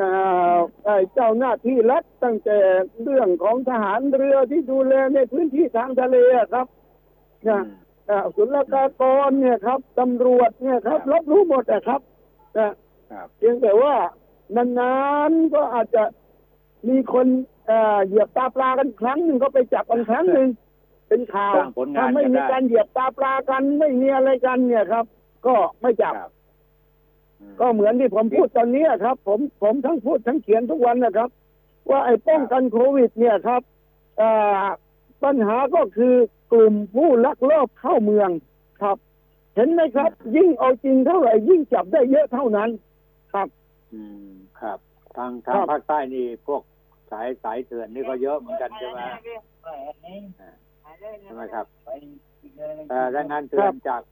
อ่าไอ้เจ้าหน้าที่รัฐตั้งแต่เรื่องของทหารเรือที่ดูแลในพื้นที่ทางทะเลอะครับอืนะมอ่าศุลกากรเนี่ยครับตำรวจเนี่ยครับครับรับรู้หมดอะครับนะครับเพียงแต่ว่า นานๆก็อาจจะมีคนเอ่อเหยียบตาปลากันครั้งหนึ่งก็ไปจับกันครั้งหนึ่งเป็นข่าวสร้างผลงานถ้าไม่กันมีได้การเหยียบตาปลากันไม่มีอะไรกันเนี่ยครับ ก็ไม่จับครับอืมก็เหมือนที่ผมพูดตอนนี้ครับ ผมผมทั้งพูดทั้งเขียนทุกวันนะครับ ว่าไอ้ป้องกันโควิด เนี่ยครับอ่าปัญหาก็คือกลุ่มผู้ลักลอบเข้าเมืองครับ เห็นไหมครับ ยิ่งเอาจริงเท่าไหร่ยิ่งจับได้เยอะเท่านั้นครับ อืมครับ ทางครัทางบภาคใต้นี่พวกสายสายเถื่อนนี่ก็เยอะเหมือนกันใช่ไหมอ่าใช่ไหมครับแต่แรงงานเถื่อนจาก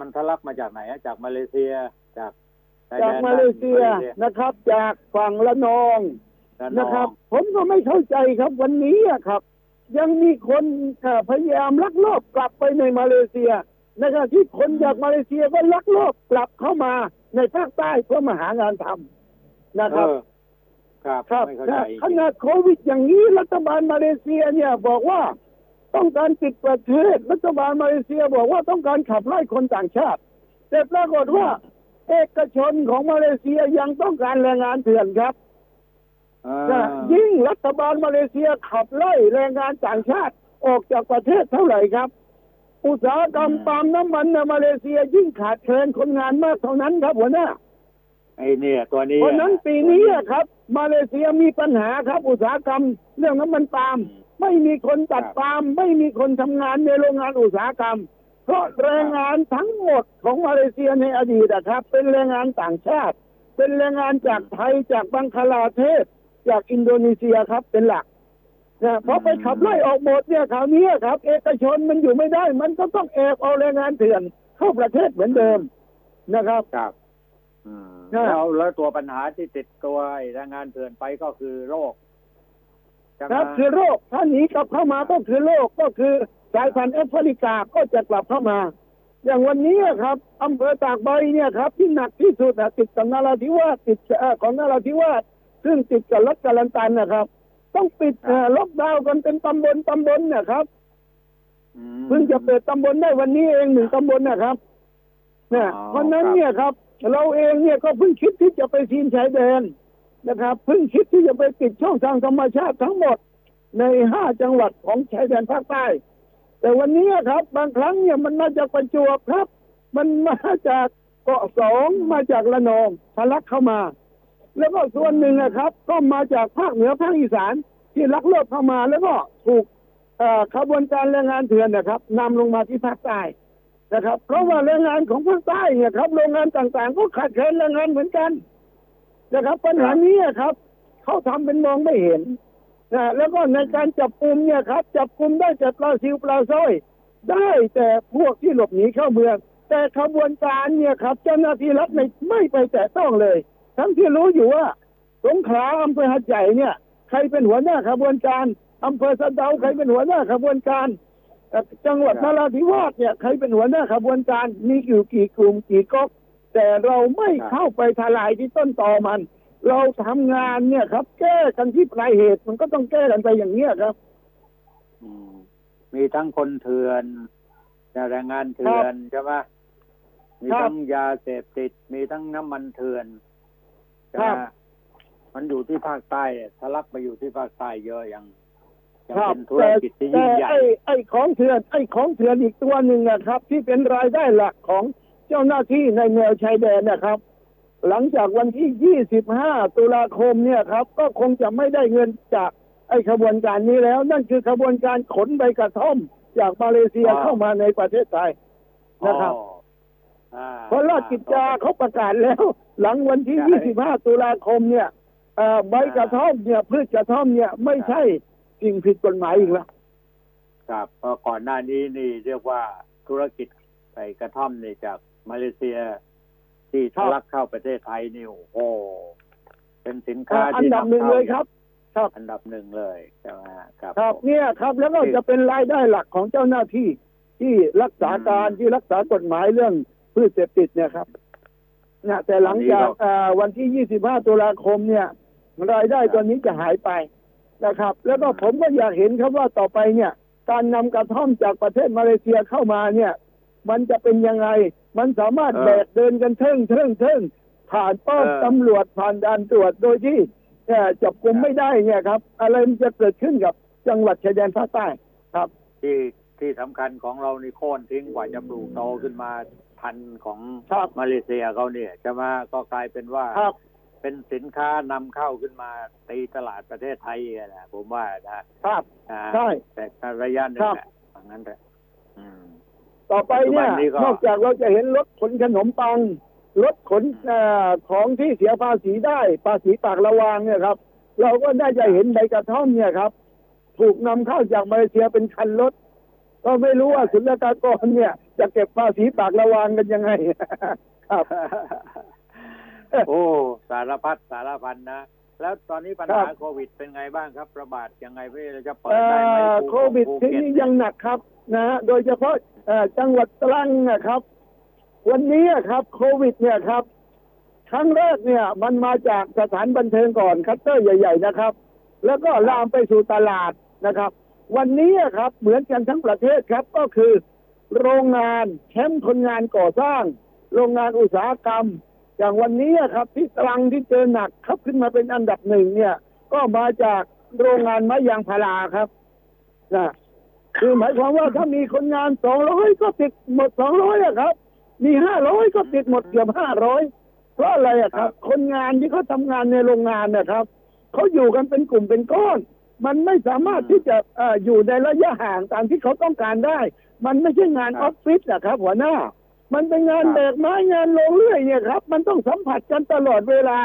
มันทะลักมาจากไหนอะจากมาเลเซียจากชยแดจากนมาเลเซียมาเลเซียนะครับ จากฝั่งละนองระนนะอครับงผมก็ไม่เข้าใจครับวันนี้อะครับ ยังมีคนเอ่อพยายามลักลอบกลับไปในมาเลเซียนะครับที่คนจากมาเลเซียก็ลักลอบกลับเข้ามา ในภาคใต้เพื่อมาหางานทำนะครับเออครับ ครับไม่เข้าใจจริงขนาดโควิดอย่างนี้รัฐบาลมาเลเซียเนี่ยบอกว่าต้องการปิดประเทศ รัฐบาลมาเลเซียบอกว่าต้องการขับไล่คนต่างชาติ แต่ปรากฏว่า เอกชนของมาเลเซียยังต้องการแรงงานเถื่อนครับอ่านะยิ่งรัฐบาลมาเลเซียขับไล่แรงงานต่างชาติออกจากประเทศเท่าไหร่ครับ อุตสาหกรรมปาล์มน้ำมันในมาเลเซียยิ่งขาดแคลนคนงานมากเท่านั้นครับหัวหน้าไอ้เนี่ยตัวนี้เพราะฉะนั้นปีนี้อะครับ มาเลเซียมีปัญหาครับ อุตสาหกรรม เรื่องน้ำมันปาล์มไม่มีคนตัดปาล์มไม่มีคนทำงานในโรงงานอุตสาหกรรม เพราะแรงงานทั้งหมดของมาเลเซียในอดีตอะครับ เป็นแรงงานต่างชาติ เป็นแรงงานจากไทยจากบังคลาเทศ จากอินโดนีเซียครับเป็นหลัก นะพอไปขับไล่ออกหมดเนี่ยคราวนี้ครับ เอกชนมันอยู่ไม่ได้ มันก็ต้องแอบเอาแรงงานเถื่อนเข้าประเทศเหมือนเดิมนะครับครับอืมนะแล้วแล้วตัวปัญหาที่ติดตัวไอ้แรงงานเถื่อนไปก็คือโรคใช่ไหมครับคือโรคถ้าหนีกลับเข้ามาก็คือโรคก็คือสายพันธุ์แอฟริกาก็จะกลับเข้ามา อย่างวันนี้ครับอำเภอตากใบเนี่ยครับ ที่หนักที่สุดอะติดกับนราธิวาสติดเอ่อของนราธิวาสซึ่งติดกับรัฐกาลันตันนะครับ ต้องปิดเอ่อล็อกดาวน์กันเป็นตำบลตำบลเนะครับอืมเพิ่งจะเปิดตำบลได้วันนี้เองหนึ่งตำบลนะครับเนี่ยอ๋อเพราะฉะนั้นครับเนี่ยครับ เราเองเนี่ยก็เพิ่งคิดที่จะไปซีนชายแดนนะครับเพิ่งคิดที่จะไปปิดช่องทางธรรมชาติทั้งหมดในห้าจังหวัดของชายแดนภาคใต้ แต่วันนี้ครับ บางครั้งเนี่ยมันมาจากประจวบครับ มันมาจากเกาะสองมาจากระนองทะลักเข้ามา แล้วก็ส่วนหนึ่งนะครับ ก็มาจากภาคเหนือภาคอีสานที่ลักลอบเข้ามาแล้วก็ถูกขบวนการแรงงานเถื่อนนะครับนำลงมาที่ภาคใต้นะครับ เพราะว่าแรงงานของภาคใต้เนี่ยครับ โรงงานต่างๆ ก็ขาดแคลนแรงงานเหมือนกันนะครับ ปัญหานี้ครับเขาทำเป็นมองไม่เห็นนะแล้วก็ในการจับกลุ่มเนี่ยครับ จับกลุ่มได้แต่ปลาซิวปลาสร้อยได้แต่พวกที่หลบหนีเข้าเมือง แต่ขบวนการเนี่ยครับ เจ้าหน้าที่รัฐไม่ไม่ไปแตะต้องเลย ทั้งที่รู้อยู่ว่าสงขลาอำเภอหัดใหญ่เนี่ย ใครเป็นหัวหน้าขบวนการอำเภอสะเดาใครเป็นหัวหน้าขบวนการเอ่อจังหวัดนราธิวาสเนี่ยใครเป็นหัวหน้าขบวนการมีอยู่กี่กลุ่มกี่ก๊กแต่เราไม่เข้าไปทลายที่ต้นตอมัน เราทำงานเนี่ยครับ แก้กันที่ปลายเหตุมันก็ต้องแก้กันไปอย่างเนี้ยครับอืมมีทั้งคนเถื่อนแรงงานเถื่อนใช่ไหมมีครับทั้งยาเสพติด มีทั้งน้ำมันเถื่อนใช่ไห ครัมบมันอยู่ที่ภาคใต้เนี่ยทะลักไปอยู่ที่ภาคใต้เยอะยังยังครับเป็นธุรแต่กิจที่แต่ยิ่งใหญ่ไอ้ไอ้ของเถื่อนไอ้ของเถื่อนอีกตัวหนึ่งนะครับ ที่เป็นรายได้หลักของเจ้าหน้าที่ในแนวชายแดนนะครับ หลังจากวันที่ 25 ตุลาคมเนี่ยครับ ก็คงจะไม่ได้เงินจากไอ้ขบวนการนี้แล้ว นั่นคือขบวนการขนใบกระท่อมจากมาเลเซียอ๋อเข้ามาในประเทศไทยนะครับอ๋ออ่าเพราะราชกิจจาเขาประกาศแล้ว หลังวันที่ใช่25 ตุลาคมเนี่ยเอ่อใบกระท่อมเนี่ยพืชกระท่อมเนี่ยไม่ใช่สิ่งผิดกฎหมายอีกแล้วครับเพราะก่อนหน้านี้นี่เรียกว่าธุรกิจใส่กระท่อมนี่จากมาเลเซียที่ครัทะบลักเข้าประเทศไทยนี่โอ้โหเป็นสินค้าอ่าอันที่ดับหนึ่งเลยครับ ครับ อันดับหนึ่งเลยใช่ไหมฮะครับ ครับผมเนี่ยครับแล้วก็จะเป็นรายได้หลักของเจ้าหน้าที่ที่รักษาการอืมที่รักษากฎหมายเรื่องพืชเสพติดเนี่ยครับ นะแต่หลังจากตอนนี้เราอ่าวันที่ 25 ตุลาคมเนี่ยรายได้ครับตัวนี้จะหายไปนะครับ แล้วก็ผมก็อยากเห็นครับว่าต่อไปเนี่ย การนำกระท่อมจากประเทศมาเลเซียเข้ามาเนี่ย มันจะเป็นยังไง มันสามารถเออแบกเดินกันเทิงเทิงเทิงผ่านป้อมเออตำรวจผ่านด่านตรวจโดยที่เอ่อจับกุมไม่ได้เนี่ยครับ อะไรมันจะเกิดขึ้นกับจังหวัดชายแดนภาคใต้ครับ ที่ที่สำคัญของเรานี่โค่นทิ้งกว่าจะปลูกโตขึ้นมา พันธุ์ของครับมาเลเซียเขาเนี่ยใช่ไหมก็กลายเป็นว่าครับเป็นสินค้านำเข้าขึ้นมาตีตลาดประเทศไทยอะนะผมว่านะครับอ่าใช่แต่ระยะหนึ่งครับแหละอย่างนั้นแหละอืมต่อไปเนี่ยปัจจุบันนี้ก็นอกจากเราจะเห็นรถขนขนมปังรถขนเออของที่เสียภาษีได้ภาษีปากระวางเนี่ยครับ เราก็ได้จะเห็นใบกระท่อมเนี่ยครับ ถูกนำเข้าจากมาเลเซียเป็นคันรถ ก็ไม่รู้ว่าศุลกากรเนี่ย จะเก็บภาษีปากระวางกันยังไงครับ โอ้สารพัดสารพันนะ แล้วตอนนี้ปัญหาครับโควิดเป็นไงบ้างครับ ระบาดยังไงไม่รู้จะเปิดเอ่ได้ไหมอภูโควิดที่ภูเก็ตนี่ยังหนักครับ นะฮะโดยเฉพาะเอ่อจังหวัดตรังนะครับ วันนี้ครับ โควิด เนี่ยครับครั้งแรกเนี่ยมันมาจากสถานบันเทิงก่อนคลัสเตอร์ใหญ่ ๆ นะครับ แล้วก็ลามไปสู่ตลาดนะครับ วันนี้ครับเหมือนกันทั้งประเทศครับก็คือ โรงงานแคมป์คนงานก่อสร้าง โรงงานอุตสาหกรรม อย่างวันนี้ครับ ที่ตรังที่เจอหนักครับขึ้นมาเป็นอันดับหนึ่งเนี่ย ก็มาจากโรงงานไม้ยางพาราครับนะคือหมายความว่าถ้ามีคนงานสองร้อยก็ติดหมดสองร้อยครับ มีห้าร้อยก็ติดหมดเกือบห้าร้อยเพราะอะไรอะครับ คนงานที่เขาทำงานในโรงงานนะครับเขาอยู่กันเป็นกลุ่มเป็นก้อน มันไม่สามารถที่จะเอ่ออยู่ในระยะห่างตามที่เขาต้องการได้ มันไม่ใช่งานออฟฟิศอะครับ หัวหน้า มันเป็นงานแบกไม้งานลงเรื่อยเนี่ยครับ มันต้องสัมผัสกันตลอดเวลา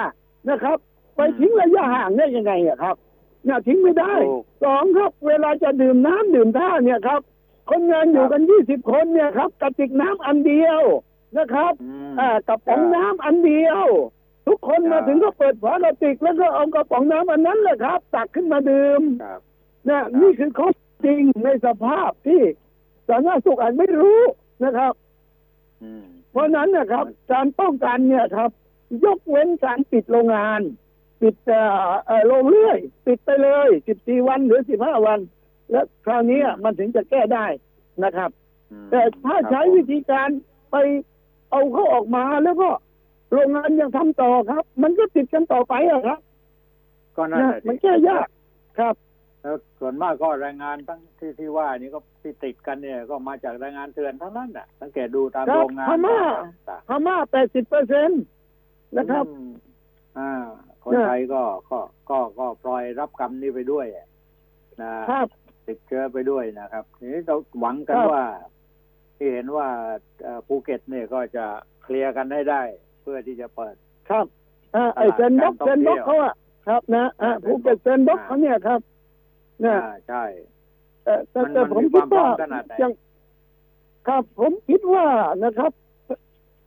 นะครับ ไปทิ้งระยะห่างได้ยังไงอะครับเนี่ยทิ้งไม่ได้ถูกสองครับ เวลาจะดื่มน้ำดื่มท่าเนี่ยครับ คนงานอยู่กันยี่สิบคนเนี่ยครับกระติกน้ำอันเดียวนะครับอืมอ่ากระป๋องน้ำอันเดียว ทุกคนครับมาถึงก็เปิดฝากระติกแล้วก็เอากระป๋องน้ำอันนั้นแหละครับ ตักขึ้นมาดื่มครับนะนี่คือข้อจริงในสภาพที่สาธารณสุขอาจไม่รู้นะครับอืมเพราะฉะนั้นนะครับ การป้องกันเนี่ยครับ ยกเว้นการปิดโรงงาน ปิดเอ่อเอ่อโรงเรื่อย ปิดไปเลย14วันหรือ15วัน แล้วคราวนี้มันถึงจะแก้ได้นะครับอืมแต่ถ้าใช้วิธีการไปเอาเขาออกมาแล้วก็ โรงงานยังทำต่อครับ มันก็ติดกันต่อไปอะครับ ก็นั่นนะแหละสิมันแก้ยากครับแล้วส่วนมากก็แรงงานทั้งที่ที่ว่านี่ก็ที่ติดกันเนี่ยก็มาจากแรงงานเถื่อนทั้งนั้นน่ะสังเกตดูตามครับโรงงานพม่าต่างพม่า80เปอร์เซ็นต์ๆนะครับอืมอ่า คนเนี่ยไทยก็ก็ก็ก็ปล่อยรับกรรมนี้ไปด้วยนะครับติดเชื้อไปด้วยนะครับทีนี้เราหวังกันครับว่า ที่เห็นว่าเอ่อภูเก็ตเนี่ยก็จะเคลียร์กันให้ได้ เพื่อที่จะเปิด ครับอ่าไอ sandbox การท่เซองเที่ยว sandbox เขาอะครับนะอ่าอ่าภูเก็ต sandbox อ่าเขาเนี่ยครับนะอ่าใช่แต่แต่มันแต่มันผมมีคิดว่าความพร้อมขนาดไหนยังครับผมคิดว่านะครับ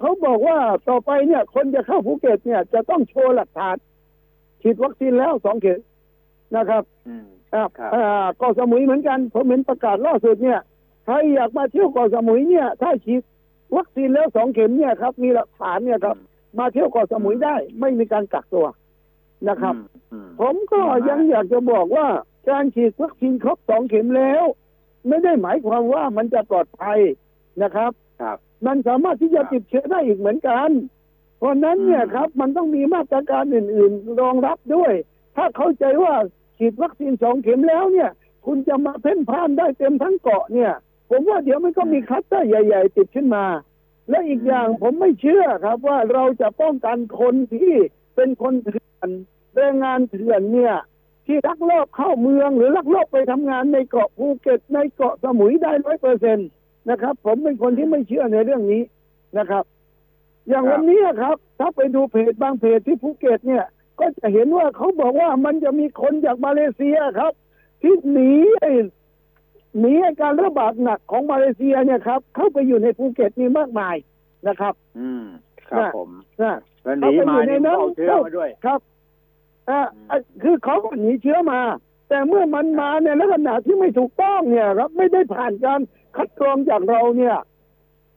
เขาบอกว่าต่อไปเนี่ย คนจะเข้าภูเก็ตเนี่ย จะต้องโชว์หลักฐานฉีดวัคซีนแล้วสองเข็มนะครับอืมครับครับอ่าเกาะสมุยเหมือนกัน ผมเห็นประกาศล่าสุดเนี่ยใครอยากมาเที่ยวเกาะสมุยเนี่ย ถ้าฉีด วัคซีนแล้วสองเข็มเนี่ยครับ มีหลักฐานเนี่ยครับ มาเที่ยวเกาะสมุยได้ ไม่มีการกักตัวนะครับอืมอืมผมก็ยังอยากจะบอกว่าการฉีดวัคซีนครบสองเข็มแล้ว ไม่ได้หมายความว่ามันจะปลอดภัยนะครับครับ มันสามารถที่จะติดเชื้อได้อีกเหมือนกัน เพราะฉะนั้นเนี่ยอืมครับ มันต้องมีมาตรการอื่น ๆ รองรับด้วย ถ้าเข้าใจว่าฉีดวัคซีนสองเข็มแล้วเนี่ย คุณจะมาเพ่นพ่านได้เต็มทั้งเกาะเนี่ย ผมว่าเดี๋ยวมันก็มีคลัสเตอร์ใหญ่ ๆ ติดขึ้นมา และอีกอย่างผมไม่เชื่อครับว่าเราจะป้องกันคนที่เป็นคนเถื่อนแรงงานเถื่อนเนี่ย ที่ลักลอบเข้าเมืองหรือลักลอบไปทำงานในเกาะภูเก็ตในเกาะสมุยได้ร้อยเปอร์เซ็นต์นะครับ ผมเป็นคนที่ไม่เชื่อในเรื่องนี้นะครับ อย่างครับวันนี้ครับ ถ้าไปดูเพจบางเพจที่ภูเก็ตเนี่ย ก็จะเห็นว่าเขาบอกว่ามันจะมีคนจากมาเลเซียครับ ที่หนีไอ้ หนีไอ้การระบาดหนักของมาเลเซียเนี่ยครับ เข้าไปอยู่ในภูเก็ตนี่มากมายนะครับ อืมครับน่ะผมนะแล้วหนีมานี่มันเอาเชื้อมาด้วยครับอ่าอะคือเขาก็หนีเชื้อมา แต่เมื่อมันมาในลักษณะที่ไม่ถูกต้องเนี่ย ครับไม่ได้ผ่านการคัดกรองจากเราเนี่ย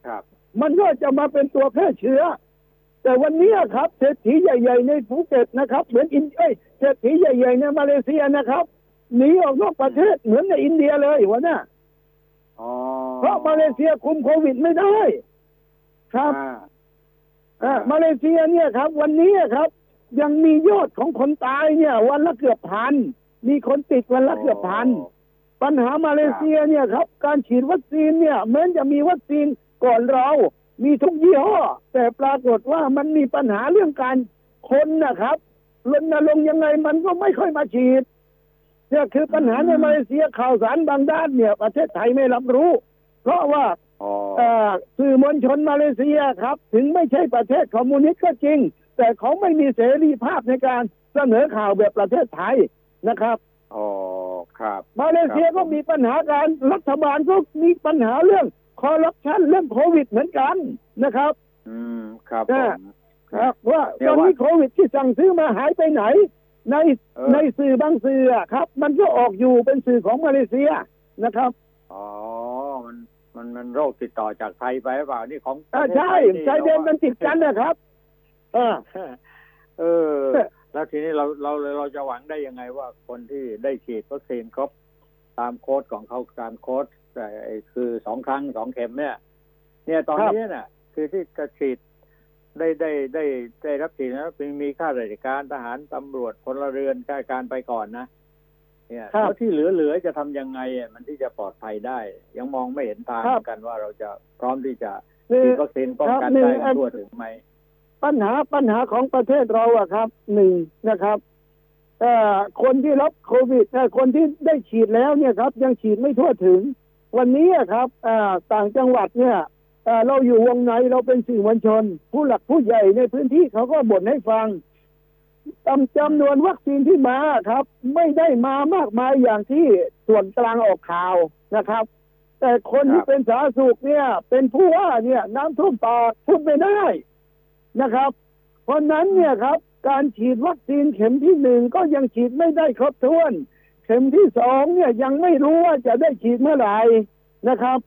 ครับ มันก็จะมาเป็นตัวแพร่เชื้อ แต่วันนี้ครับเศรษฐีใหญ่ ๆ ในภูเก็ตนะครับ เหมือนอินเอ้ยเศรษฐีใหญ่ ๆ ในมาเลเซียนะครับ หนีออกนอกประเทศเหมือนในอินเดียเลยวันน่ะอ๋อเพราะมาเลเซียคุมโควิดไม่ได้ ครับอ่าอ่ามาเลเซียเนี่ยครับ วันนี้ครับ ยังมียอดของคนตายเนี่ย วันละเกือบพันมีคนติดวันละเกือบพันปัญหามาเลเซียเนี่ยครับ การฉีดวัคซีนเนี่ยแม้จะมีวัคซีนก่อนเรา มีทุกยี่ห้อ แต่ปรากฏว่ามันมีปัญหาเรื่องการคนนะครับรณรงค์ยังไงมันก็ไม่ค่อยมาฉีด เนี่ยคือปัญหาในมาเลเซียข่าวสารบางด้านเนี่ยประเทศไทยไม่รับรู้ เพราะว่าอ๋อเอ่อสื่อมวลชนมาเลเซียครับ ถึงไม่ใช่ประเทศคอมมิวนิสต์ก็จริง แต่เขาไม่มีเสรีภาพในการเสนอข่าวแบบประเทศไทยนะครับอ๋อครับ มาเลเซียก็มีปัญหาการรัฐบาลก็มีปัญหาเรื่องคอร์รัปชันเรื่องโควิดเหมือนกันนะครับ อืมครับผอ่ามครับว่าเดี๋ตยอวนว่านี้โควิดที่สั่งซื้อมาหายไปไหน ในเออในสื่อบางสื่ออะครับ มันก็ออกอยู่เป็นสื่อของมาเลเซียนะครับอ๋อมันมันมันโรคติดต่อจากไทยไปหรือเปล่านี่ของอ่าใช่ชายแดนมันติดกันนะครับอ่าเออ แล้วทีนี้เราเราเราจะหวังได้ยังไงว่าคนที่ได้ฉีดวัคซีนครบตามโค้ดของเขาตามโค้ดแต่ไอ้คือสองครั้งสองเข็มเนี่ย เนี่ยตอนนี้เนี่ยคือที่จะฉีด ได้ได้ได้ได้รับฉีดนะเป็นมีข้าราชการทหารตำรวจพลเรือนข้าราชการไปก่อนนะเนี่ยครับแล้วที่เหลือๆจะทำยังไงอะมันที่จะปลอดภัยได้ ยังมองไม่เห็นทางครับเหมือนกันว่าเราจะพร้อมที่จะคือฉีดวัคซีนป้องกันครับหนึ่งได้อันทั่วถึงไหมปัญหาปัญหาของประเทศเราอะครับหนึ่งนะครับเอ่อคนที่รับโควิดเอ่อคนที่ได้ฉีดแล้วเนี่ยครับ ยังฉีดไม่ทั่วถึง วันนี้อะครับอ่าต่างจังหวัดเนี่ยเอ่อ เราอยู่วงในเราเป็นสื่อมวลชน ผู้หลักผู้ใหญ่ในพื้นที่เขาก็บ่นให้ฟังจำจำนวนวัคซีนที่มาครับ ไม่ได้มามากมายอย่างที่ส่วนกลางออกข่าวนะครับ แต่คนที่เป็นสาธารณสุขเนี่ย เป็นผู้ว่าเนี่ย น้ำท่วมปากพูดไม่ได้นะครับ เพราะนั้นเนี่ยครับ การฉีดวัคซีนเข็มที่หนึ่งก็ยังฉีดไม่ได้ครบถ้วน เข็มที่สองเนี่ยยังไม่รู้ว่าจะได้ฉีดเมื่อไหร่นะครับ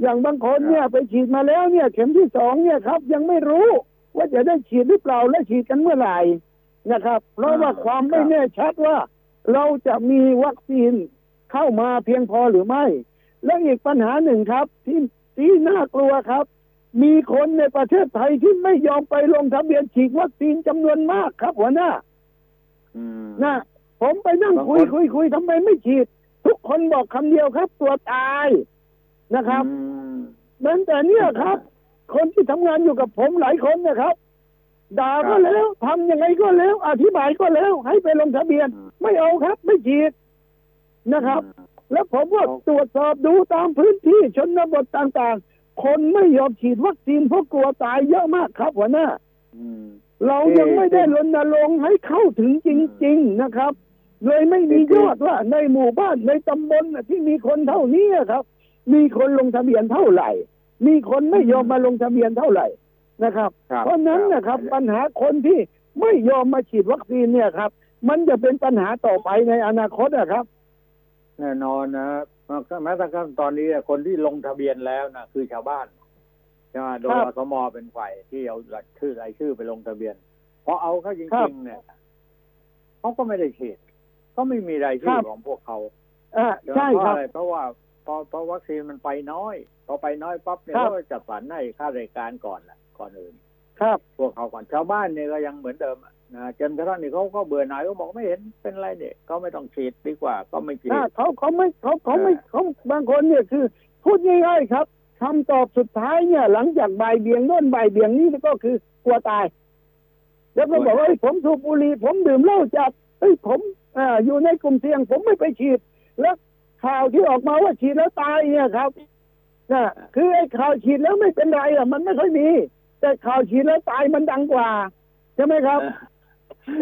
อย่างบางคนเนี่ยไปฉีดมาแล้วเนี่ย เข็มที่สองเนี่ยครับ ยังไม่รู้ว่าจะได้ฉีดหรือเปล่าและฉีดกันเมื่อไหร่นะครับ เพราะว่าความไม่แน่ชัดว่า เราจะมีวัคซีนเข้ามาเพียงพอหรือไม่ และอีกปัญหาหนึ่งครับ ที่ที่น่ากลัวครับ มีคนในประเทศไทยที่ไม่ยอมไปลงทะเบียนฉีดวัคซีนจำนวนมากครับหัวหน้าอืมนะผมไปนั่งบางคุยคนคุยคุยทำไมไม่ฉีด ทุกคนบอกคำเดียวครับตัวตาย นะครับอืมเหมือนแต่เนี่ยครับ คนที่ทำงานอยู่กับผมหลายคนนะครับ ด่าก็แล้วทำยังไงก็แล้วอธิบายก็แล้ว ให้ไปลงทะเบียน ไม่เอาครับ ไม่ฉีดนะครับ แล้วผมก็ตรวจสอบดูตามพื้นที่ชนบทต่างๆ คนไม่ยอมฉีดวัคซีนเพราะกลัวตายเยอะมากครับหัวหน้าอืมเรายังไม่ได้รณรงค์ให้เข้าถึงจริง ๆนะครับ เลยไม่มียอดว่าในหมู่บ้านในตำบลน่ะที่มีคนเท่านี้ครับ มีคนลงทะเบียนเท่าไหร่ มีคนไม่ยอมมาลงทะเบียนเท่าไหร่นะครับครับ เพราะนั้นนะครับปัญหาคนที่ไม่ยอมมาฉีดวัคซีนเนี่ยครับ มันจะเป็นปัญหาต่อไปในอนาคตนะครับ แน่นอนนะแม้แต่ขั้นตอนนี้คนที่ลงทะเบียนแล้วนะคือชาวบ้านใช่ไหมโดยครับอสมเป็นฝ่ายที่เอาชื่อรายชื่อไปลงทะเบียนพอเอาเข้าจครัริบงๆเนี่ยเขาก็ไม่ได้ฉีดก็ไม่มีรายชื่คอรับของพวกเขาอ่าเพราะใช่ครับอะไรเพราะว่า พอพอวัคซีนมันไปน้อย พอไปน้อยปั๊บเนี่ยครับเขาก็จัดสรรให้ข้ารายการก่อนนะก่อนอื่น ครับพวกเขาก่อนชาวบ้านเนี่ยก็ยังเหมือนเดิมอะนะจนกระทั่งนี่เขาก็เบื่อหน่ายเขาบอกไม่เห็นเป็นไรเนี่ยก็ไม่ต้องฉีดดีกว่า ก็ไม่ฉีดถ้าเขาเขาไม่เขาเขาไม่เออเขาบางคนเนี่ยคือ พูดง่ายๆครับคำตอบสุดท้ายเนี่ย หลังจากบ่ายเบี่ยงโน่นบ่ายเบี่ยงนี้ก็คือกลัวตาย แล้วก็บอกว่าเอ้ยผมสูบบุหรี่ผมดื่มเหล้าจัดเอ้ยผมอ่าอยู่ในกลุ่มเสี่ยงผมไม่ไปฉีด แล้ว ข่าวที่ออกมาว่าฉีดแล้วตายเนี่ยครับนะคือไอ้ข่าวฉีดแล้วไม่เป็นไรอะมันไม่ค่อยมี แต่ข่าวฉีดแล้วตายมันดังกว่าใช่ไหมครับ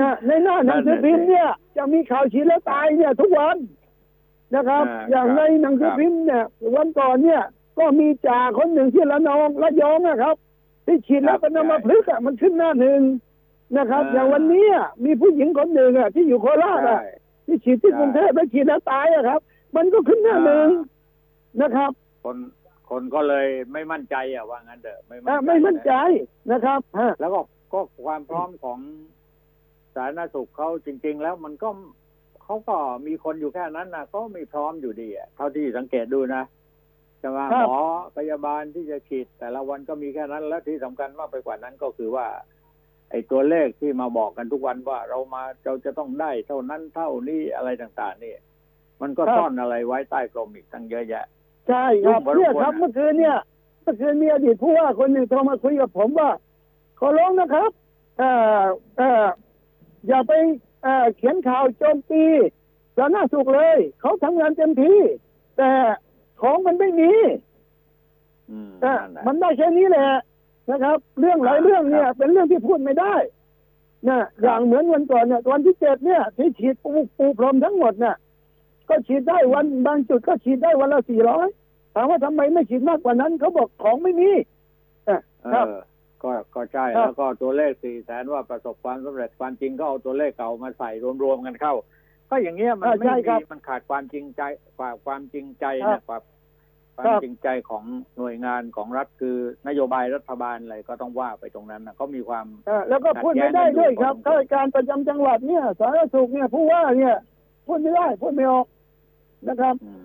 นะในหน้าหนังสือพิมพ์เนี่ย จะมีข่าวฉีดแล้วตายเนี่ย ทุกวันนะครับอ่าอย่างครับในหนังสือพิมพ์เนี่ย วันก่อนเนี่ย ก็มีจ่าคนหนึ่งที่ละนองละยองนะครับ ที่ฉีดแล้วเป็นอัมพฤกษ์อะมันขึ้นหน้าหนึ่งนะครับ อย่างวันนี้อะมีผู้หญิงคนหนึ่งอะที่อยู่โคราชใช่อะที่ฉีดที่กรุงเทพแล้วฉีดแล้วตายอะครับ มันก็ขึ้นหน้าหนึ่งนะครับ คนคนก็เลยไม่มั่นใจอะว่างั้นเถอะไม่อะไม่มั่นใจนะครับฮะแล้วก็ก็ความพร้อมของสาธารณสุขเขาจริง ๆ แล้วมันก็เขาก็มีคนอยู่แค่นั้นนะก็ไม่พร้อมอยู่ดีอะเท่าที่สังเกตดูนะจะมาครับหมอพยาบาลที่จะฉีดแต่ละวันก็มีแค่นั้น และที่สำคัญมากไปกว่านั้นก็คือว่า ไอ้ตัวเลขที่มาบอกกันทุกวันว่าเรามาเราจะต้องได้เท่านั้นเท่านี้อะไรต่าง ๆ นี่ มันก็ครับซ่อนอะไรไว้ใต้กรมอีกตั้งเยอะแยะ ใช่ครับยุ่งเนี่ยพอสมควรครับนะเมื่อคืนเนี่ยเมื่อคืนมีอดีตผู้ว่าคนหนึ่งโทรมาคุยกับผมว่า ขอร้องนะครับเอ่อเอ่ออย่าไปเอ่อเขียนข่าวโจมตีสาธารณสุขเลย เขาทำงานเต็มที่ แต่ของมันไม่มีอืมเอ่อนั่นแหละมันได้แค่นี้แหละนะครับ เรื่องหลายเรื่องเนี่ย เป็นเรื่องที่พูดไม่ได้นะอย่างเหมือนวันก่อนเนี่ยวันที่เจ็ดเนี่ยที่ฉีดปูปูพรมทั้งหมดเนี่ย ก็ฉีดได้วันบางจุดก็ฉีดได้วันละสี่ร้อยถามว่าทำไมไม่ฉีดมากกว่านั้นเขาบอกของไม่มีอะเอครับอก็ก็ใช่ครับแล้วก็ตัวเลขสี่แสนว่าประสบความสำเร็จความจริงก็เอาตัวเลขเก่ามาใส่รวมๆกันเข้า ก็อย่างเงี้ยมันอ่าไม่ใช่มีครับมันขาดความจริงใจความความจริงใจครันะบความควาคมรับจริงใจของหน่วยงานของรัฐคือนโยบายรัฐบาลอะไรก็ต้องว่าไปตรงนั้นนะก็มีความอะแล้วก็พูดไม่ได้ด้วยครับข้าราชการประจำจังหวัดเนี่ยสาธารณสุขเนี่ยผู้ว่าเนี่ยพูดไม่ได้พูดไม่ออก นะครับอืม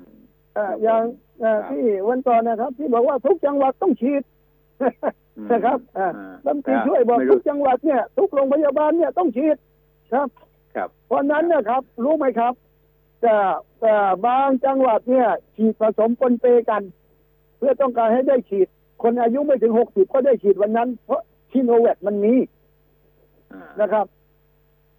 อะอย่างอะครับที่วันก่อนนะครับ ที่บอกว่าทุกจังหวัดต้องฉีดอืมนะครับอ่าอ่ารัฐมนตรีช่วยบอกไม่ทุรู้กจังหวัดเนี่ย ทุกโรงพยาบาลเนี่ยต้องฉีดครับ ครับเพราะนั้นนะครับ รู้ไหมครับแต่แต่บางจังหวัดเนี่ย ฉีดผสมปนเปกัน เพื่อต้องการให้ได้ฉีด คนอายุไม่ถึงหกสิบก็ได้ฉีดวันนั้น เพราะชิโนแวคมันมีอ่านะครับ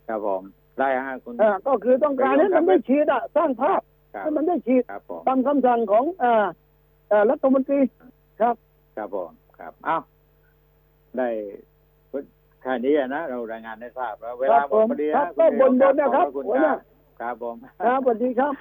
ครับผมได้ฮะคุณอ่าก็คือต้องการให้มันได้ฉีดอะสร้างภาพครับ ให้มันได้ฉีดครับผมตามคำสั่งของอ่าอ่ารัฐมนตรีครับครับผมครับอ้าวได้แค่นี้นะเรารายงานให้ทราบแล้วเวครัลาบหมดพอดีผมครันะบก็บนๆนะครับขอบคุณหัวคหน้ารับครับผมครับสวัสดีครับ